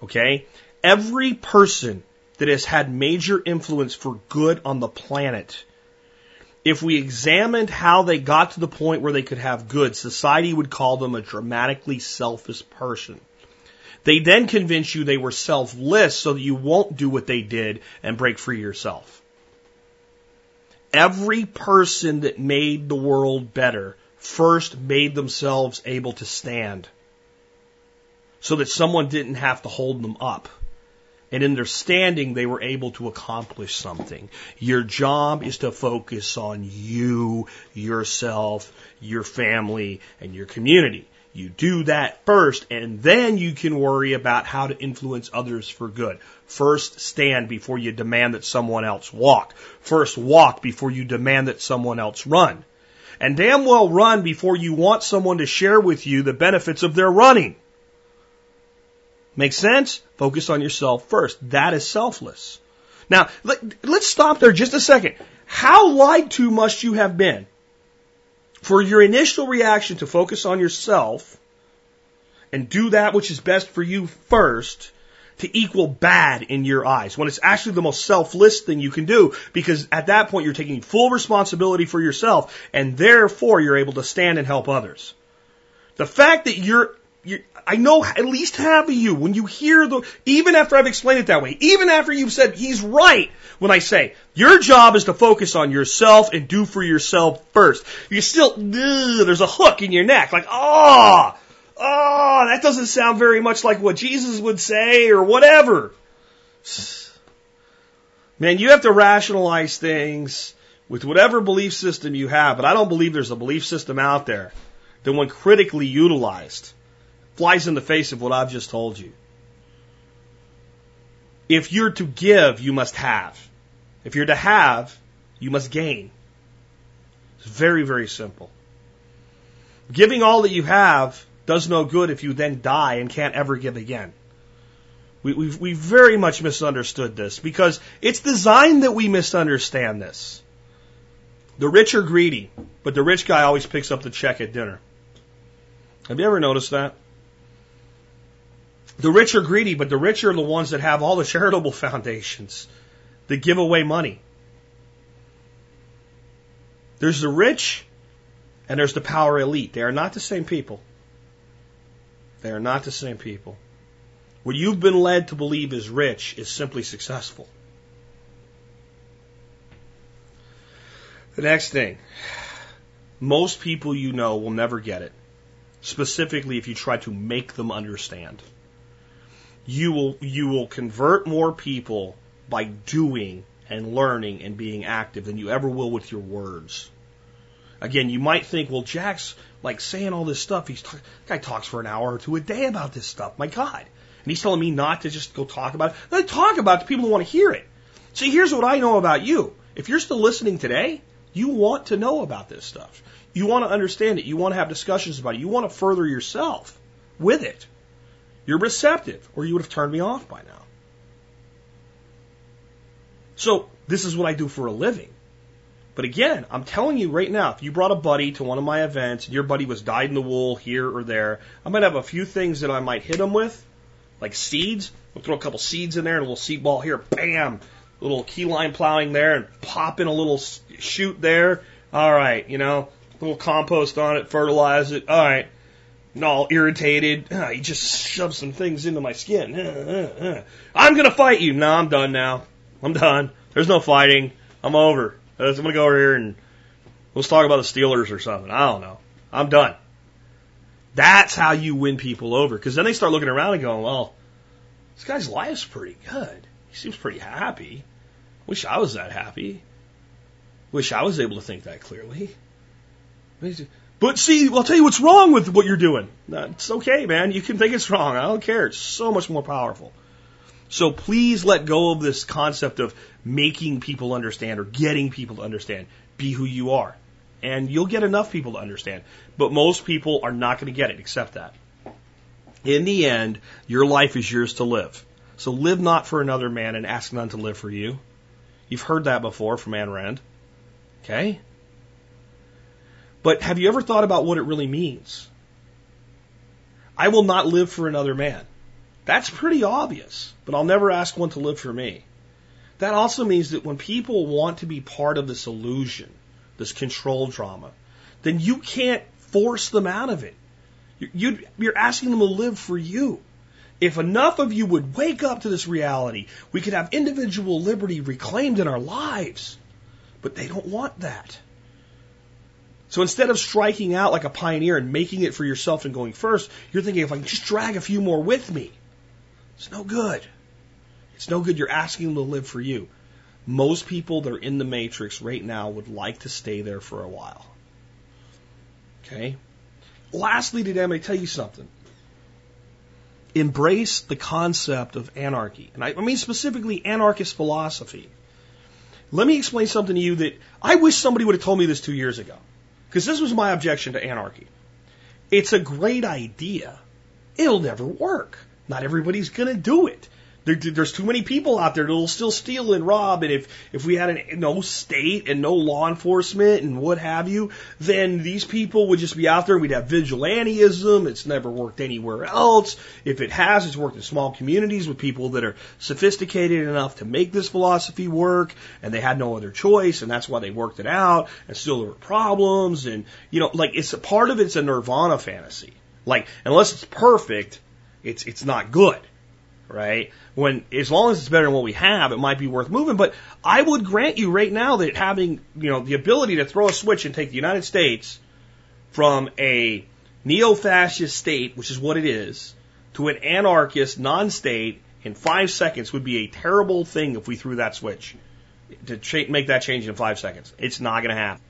S1: Okay? Every person that has had major influence for good on the planet, if we examined how they got to the point where they could have good, society would call them a dramatically selfish person. They then convince you they were selfless so that you won't do what they did and break free yourself. Every person that made the world better first made themselves able to stand so that someone didn't have to hold them up. And in their standing, they were able to accomplish something. Your job is to focus on you, yourself, your family, and your community. You do that first, and then you can worry about how to influence others for good. First stand before you demand that someone else walk. First walk before you demand that someone else run. And damn well run before you want someone to share with you the benefits of their running. Make sense? Focus on yourself first. That is selfless. Now, let, us stop there just a second. How lied to must you have been for your initial reaction to focus on yourself and do that which is best for you first to equal bad in your eyes when it's actually the most selfless thing you can do because at that point you're taking full responsibility for yourself and therefore you're able to stand and help others. The fact that you're you, I know at least half of you, when you hear the, even after I've explained it that way, even after you've said he's right, when I say your job is to focus on yourself and do for yourself first, you still, there's a hook in your neck, like, ah, oh, oh, that doesn't sound very much like what Jesus would say or whatever. Man, you have to rationalize things with whatever belief system you have, but I don't believe there's a belief system out there that when critically utilized flies in the face of what I've just told you. If you're to give, you must have. If you're to have, you must gain. It's very, very simple. Giving all that you have does no good if you then die and can't ever give again. We, we've, we very much misunderstood this because it's designed that we misunderstand this. The rich are greedy, but the rich guy always picks up the check at dinner. Have you ever noticed that? The rich are greedy, but the rich are the ones that have all the charitable foundations that give away money. There's the rich and there's the power elite. They are not the same people. They are not the same people. What you've been led to believe is rich is simply successful. The next thing. Most people you know will never get it. Specifically if you try to make them understand you will you will convert more people by doing and learning and being active than you ever will with your words. Again, you might think, well, Jack's like saying all this stuff. He's t- guy talks for an hour or two a day about this stuff. My God. And he's telling me not to just go talk about it. Let talk about it to people who want to hear it. See, here's what I know about you. If you're still listening today, you want to know about this stuff. You want to understand it. You want to have discussions about it. You want to further yourself with it. You're receptive, or you would have turned me off by now. So, this is what I do for a living. But again, I'm telling you right now, if you brought a buddy to one of my events and your buddy was dyed in the wool here or there, I might have a few things that I might hit them with, like seeds. We'll throw a couple seeds in there and a little seed ball here, bam, a little key line plowing there and pop in a little shoot there. All right, you know, a little compost on it, fertilize it. All right. And all irritated. Uh, you just shove some things into my skin. Uh, uh, uh. I'm going to fight you. No, I'm done now. I'm done. There's no fighting. I'm over. I'm going to go over here and let's talk about the Steelers or something. I don't know. I'm done. That's how you win people over. Because then they start looking around and going, well, this guy's life's pretty good. He seems pretty happy. Wish I was that happy. Wish I was able to think that clearly. But see, I'll tell you what's wrong with what you're doing. It's okay, man. You can think it's wrong. I don't care. It's so much more powerful. So please let go of this concept of making people understand or getting people to understand. Be who you are. And you'll get enough people to understand. But most people are not going to get it, except that. In the end, your life is yours to live. So live not for another man and ask none to live for you. You've heard that before from Ayn Rand. Okay? But have you ever thought about what it really means? I will not live for another man. That's pretty obvious, but I'll never ask one to live for me. That also means that when people want to be part of this illusion, this control drama, then you can't force them out of it. You, are asking them to live for you. If enough of you would wake up to this reality, we could have individual liberty reclaimed in our lives. But they don't want that. So instead of striking out like a pioneer and making it for yourself and going first, you're thinking if I can just drag a few more with me, it's no good. It's no good. You're asking them to live for you. Most people that are in the matrix right now would like to stay there for a while. Okay? Lastly, today I'm going to tell you something. Embrace the concept of anarchy. And I, I mean specifically anarchist philosophy. Let me explain something to you that I wish somebody would have told me this two years ago. Because this was my objection to anarchy. It's a great idea. It'll never work. Not everybody's going to do it. There, there's too many people out there that'll still steal and rob. And if, if we had an, no state and no law enforcement and what have you, then these people would just be out there. We'd have vigilantism. It's never worked anywhere else. If it has, it's worked in small communities with people that are sophisticated enough to make this philosophy work. And they had no other choice. And that's why they worked it out. And still there were problems. And, you know, like it's a part of it's a nirvana fantasy. Like, unless it's perfect, it's, it's not good right? When as long as it's better than what we have, it might be worth moving. But I would grant you right now that having you know the ability to throw a switch and take the United States from a neo-fascist state, which is what it is, to an anarchist non-state in five seconds would be a terrible thing if we threw that switch to make that change in five seconds. It's not going to happen.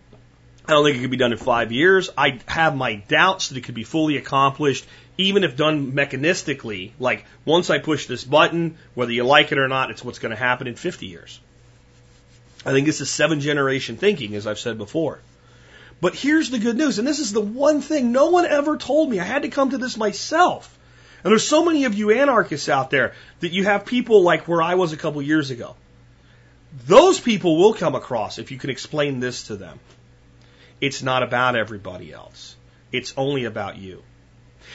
S1: I don't think it could be done in five years. I have my doubts that it could be fully accomplished even if done mechanistically, like once I push this button, whether you like it or not, it's what's going to happen in 50 years. I think this is seven generation thinking, as I've said before. But here's the good news, and this is the one thing no one ever told me. I had to come to this myself. And there's so many of you anarchists out there that you have people like where I was a couple years ago. Those people will come across if you can explain this to them. It's not about everybody else. It's only about you.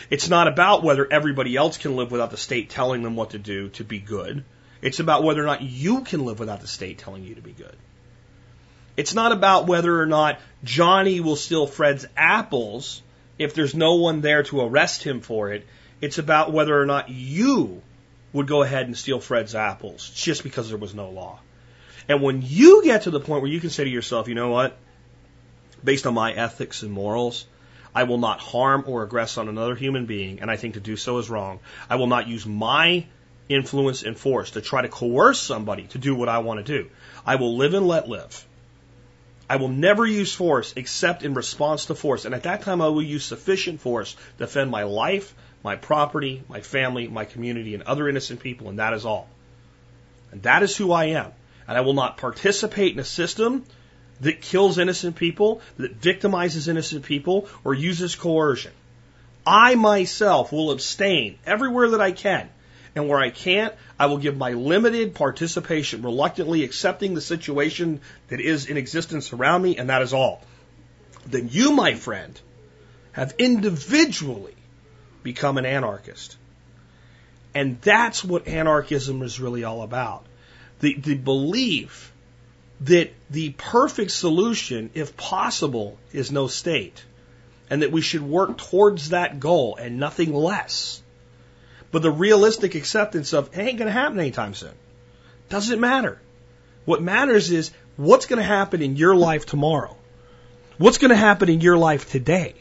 S1: It's not about whether everybody else can live without the state telling them what to do to be good. It's about whether or not you can live without the state telling you to be good. It's not about whether or not Johnny will steal Fred's apples if there's no one there to arrest him for it. It's about whether or not you would go ahead and steal Fred's apples just because there was no law. And when you get to the point where you can say to yourself, you know what? Based on my ethics and morals, I will not harm or aggress on another human being, and I think to do so is wrong. I will not use my influence, and force to try to coerce somebody to do what I want to do. I will live and let live. I will never use force except in response to force. And at that time, I will use sufficient force to defend my life, my property, my family, my community, and other innocent people, and that is all. And that is who I am. And I will not participate in a system that kills innocent people, that victimizes innocent people, or uses coercion. I myself will abstain everywhere that I can. And where I can't, I will give my limited participation, reluctantly accepting the situation that is in existence around me, and that is all. Then you, my friend, have individually become an anarchist. And that's what anarchism is really all about. The, the belief that the perfect solution, if possible, is no state. And that we should work towards that goal and nothing less. But the realistic acceptance of it ain't going to happen anytime soon. Doesn't matter. What matters is what's going to happen in your life tomorrow. What's going to happen in your life today?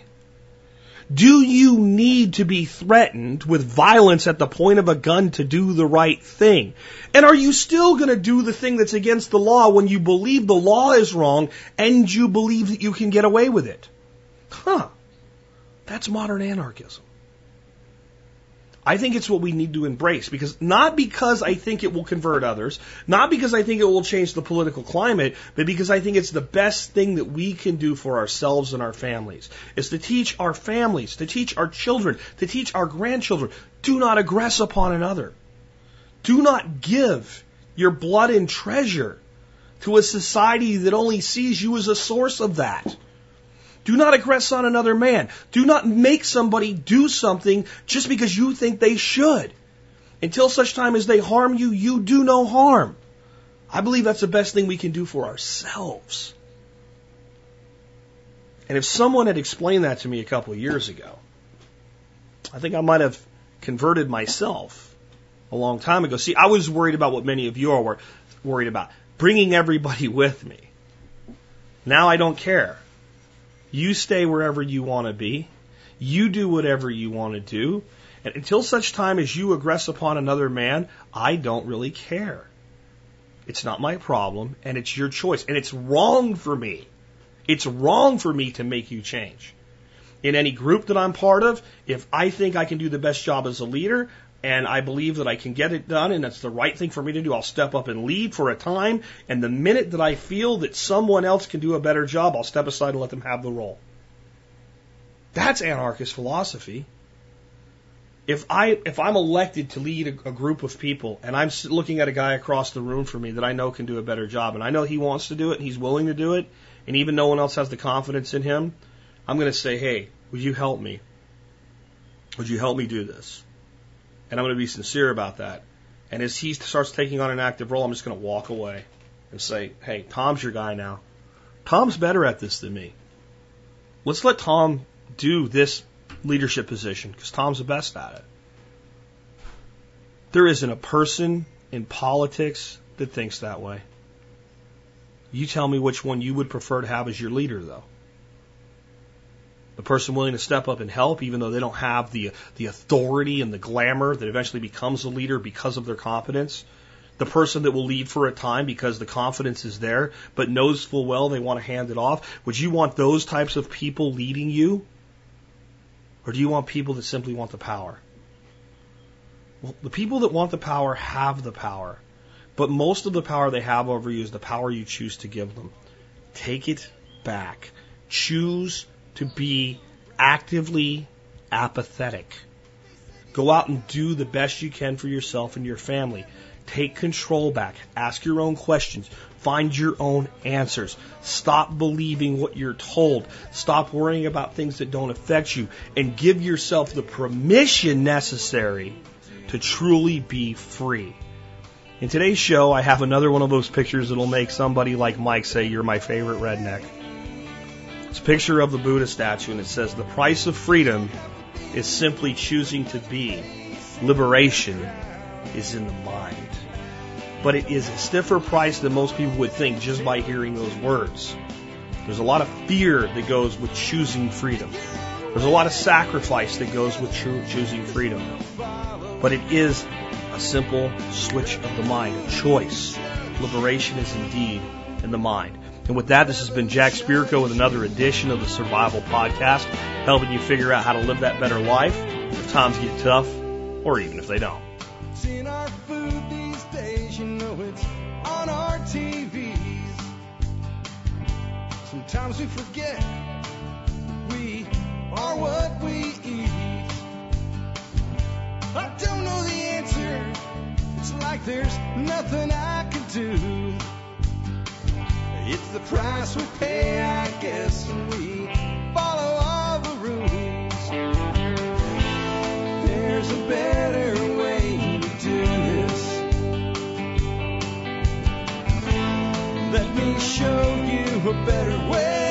S1: Do you need to be threatened with violence at the point of a gun to do the right thing? And are you still going to do the thing that's against the law when you believe the law is wrong and you believe that you can get away with it? Huh. That's modern anarchism. I think it's what we need to embrace because not because I think it will convert others, not because I think it will change the political climate, but because I think it's the best thing that we can do for ourselves and our families is to teach our families, to teach our children, to teach our grandchildren, do not aggress upon another. Do not give your blood and treasure to a society that only sees you as a source of that. Do not aggress on another man. Do not make somebody do something just because you think they should. Until such time as they harm you, you do no harm. I believe that's the best thing we can do for ourselves. And if someone had explained that to me a couple of years ago, I think I might have converted myself a long time ago. See, I was worried about what many of you are worried about bringing everybody with me. Now I don't care. You stay wherever you want to be. You do whatever you want to do. And until such time as you aggress upon another man, I don't really care. It's not my problem, and it's your choice. And it's wrong for me. It's wrong for me to make you change. In any group that I'm part of, if I think I can do the best job as a leader, and I believe that I can get it done and that's the right thing for me to do, I'll step up and lead for a time. And the minute that I feel that someone else can do a better job, I'll step aside and let them have the role. That's anarchist philosophy. If I if I'm elected to lead a, a group of people and I'm looking at a guy across the room from me that I know can do a better job and I know he wants to do it and he's willing to do it and even no one else has the confidence in him, I'm going to say, "Hey, would you help me? Would you help me do this?" And I'm going to be sincere about that. And as he starts taking on an active role, I'm just going to walk away and say, hey, Tom's your guy now. Tom's better at this than me. Let's let Tom do this leadership position because Tom's the best at it. There isn't a person in politics that thinks that way. You tell me which one you would prefer to have as your leader, though the person willing to step up and help, even though they don't have the, the authority and the glamour that eventually becomes a leader because of their competence. The person that will lead for a time because the confidence is there, but knows full well they want to hand it off. Would you want those types of people leading you? Or do you want people that simply want the power? Well, the people that want the power have the power. But most of the power they have over you is the power you choose to give them. Take it back. Choose to be actively apathetic. Go out and do the best you can for yourself and your family. Take control back. Ask your own questions. Find your own answers. Stop believing what you're told. Stop worrying about things that don't affect you and give yourself the permission necessary to truly be free. In today's show, I have another one of those pictures that'll make somebody like Mike say, You're my favorite redneck. It's a picture of the Buddha statue, and it says, The price of freedom is simply choosing to be. Liberation is in the mind. But it is a stiffer price than most people would think just by hearing those words. There's a lot of fear that goes with choosing freedom. There's a lot of sacrifice that goes with choosing freedom. But it is a a simple switch of the mind, a choice. Liberation is indeed in the mind. And with that, this has been Jack Spirko with another edition of the Survival Podcast, helping you figure out how to live that better life if times get tough or even if they don't.
S2: Seeing our food these days, you know it's on our TVs. Sometimes we forget we are what we eat. I don't know the answer. It's like there's nothing I can do. It's the price we pay, I guess, when we follow all the rules. There's a better way to do this. Let me show you a better way.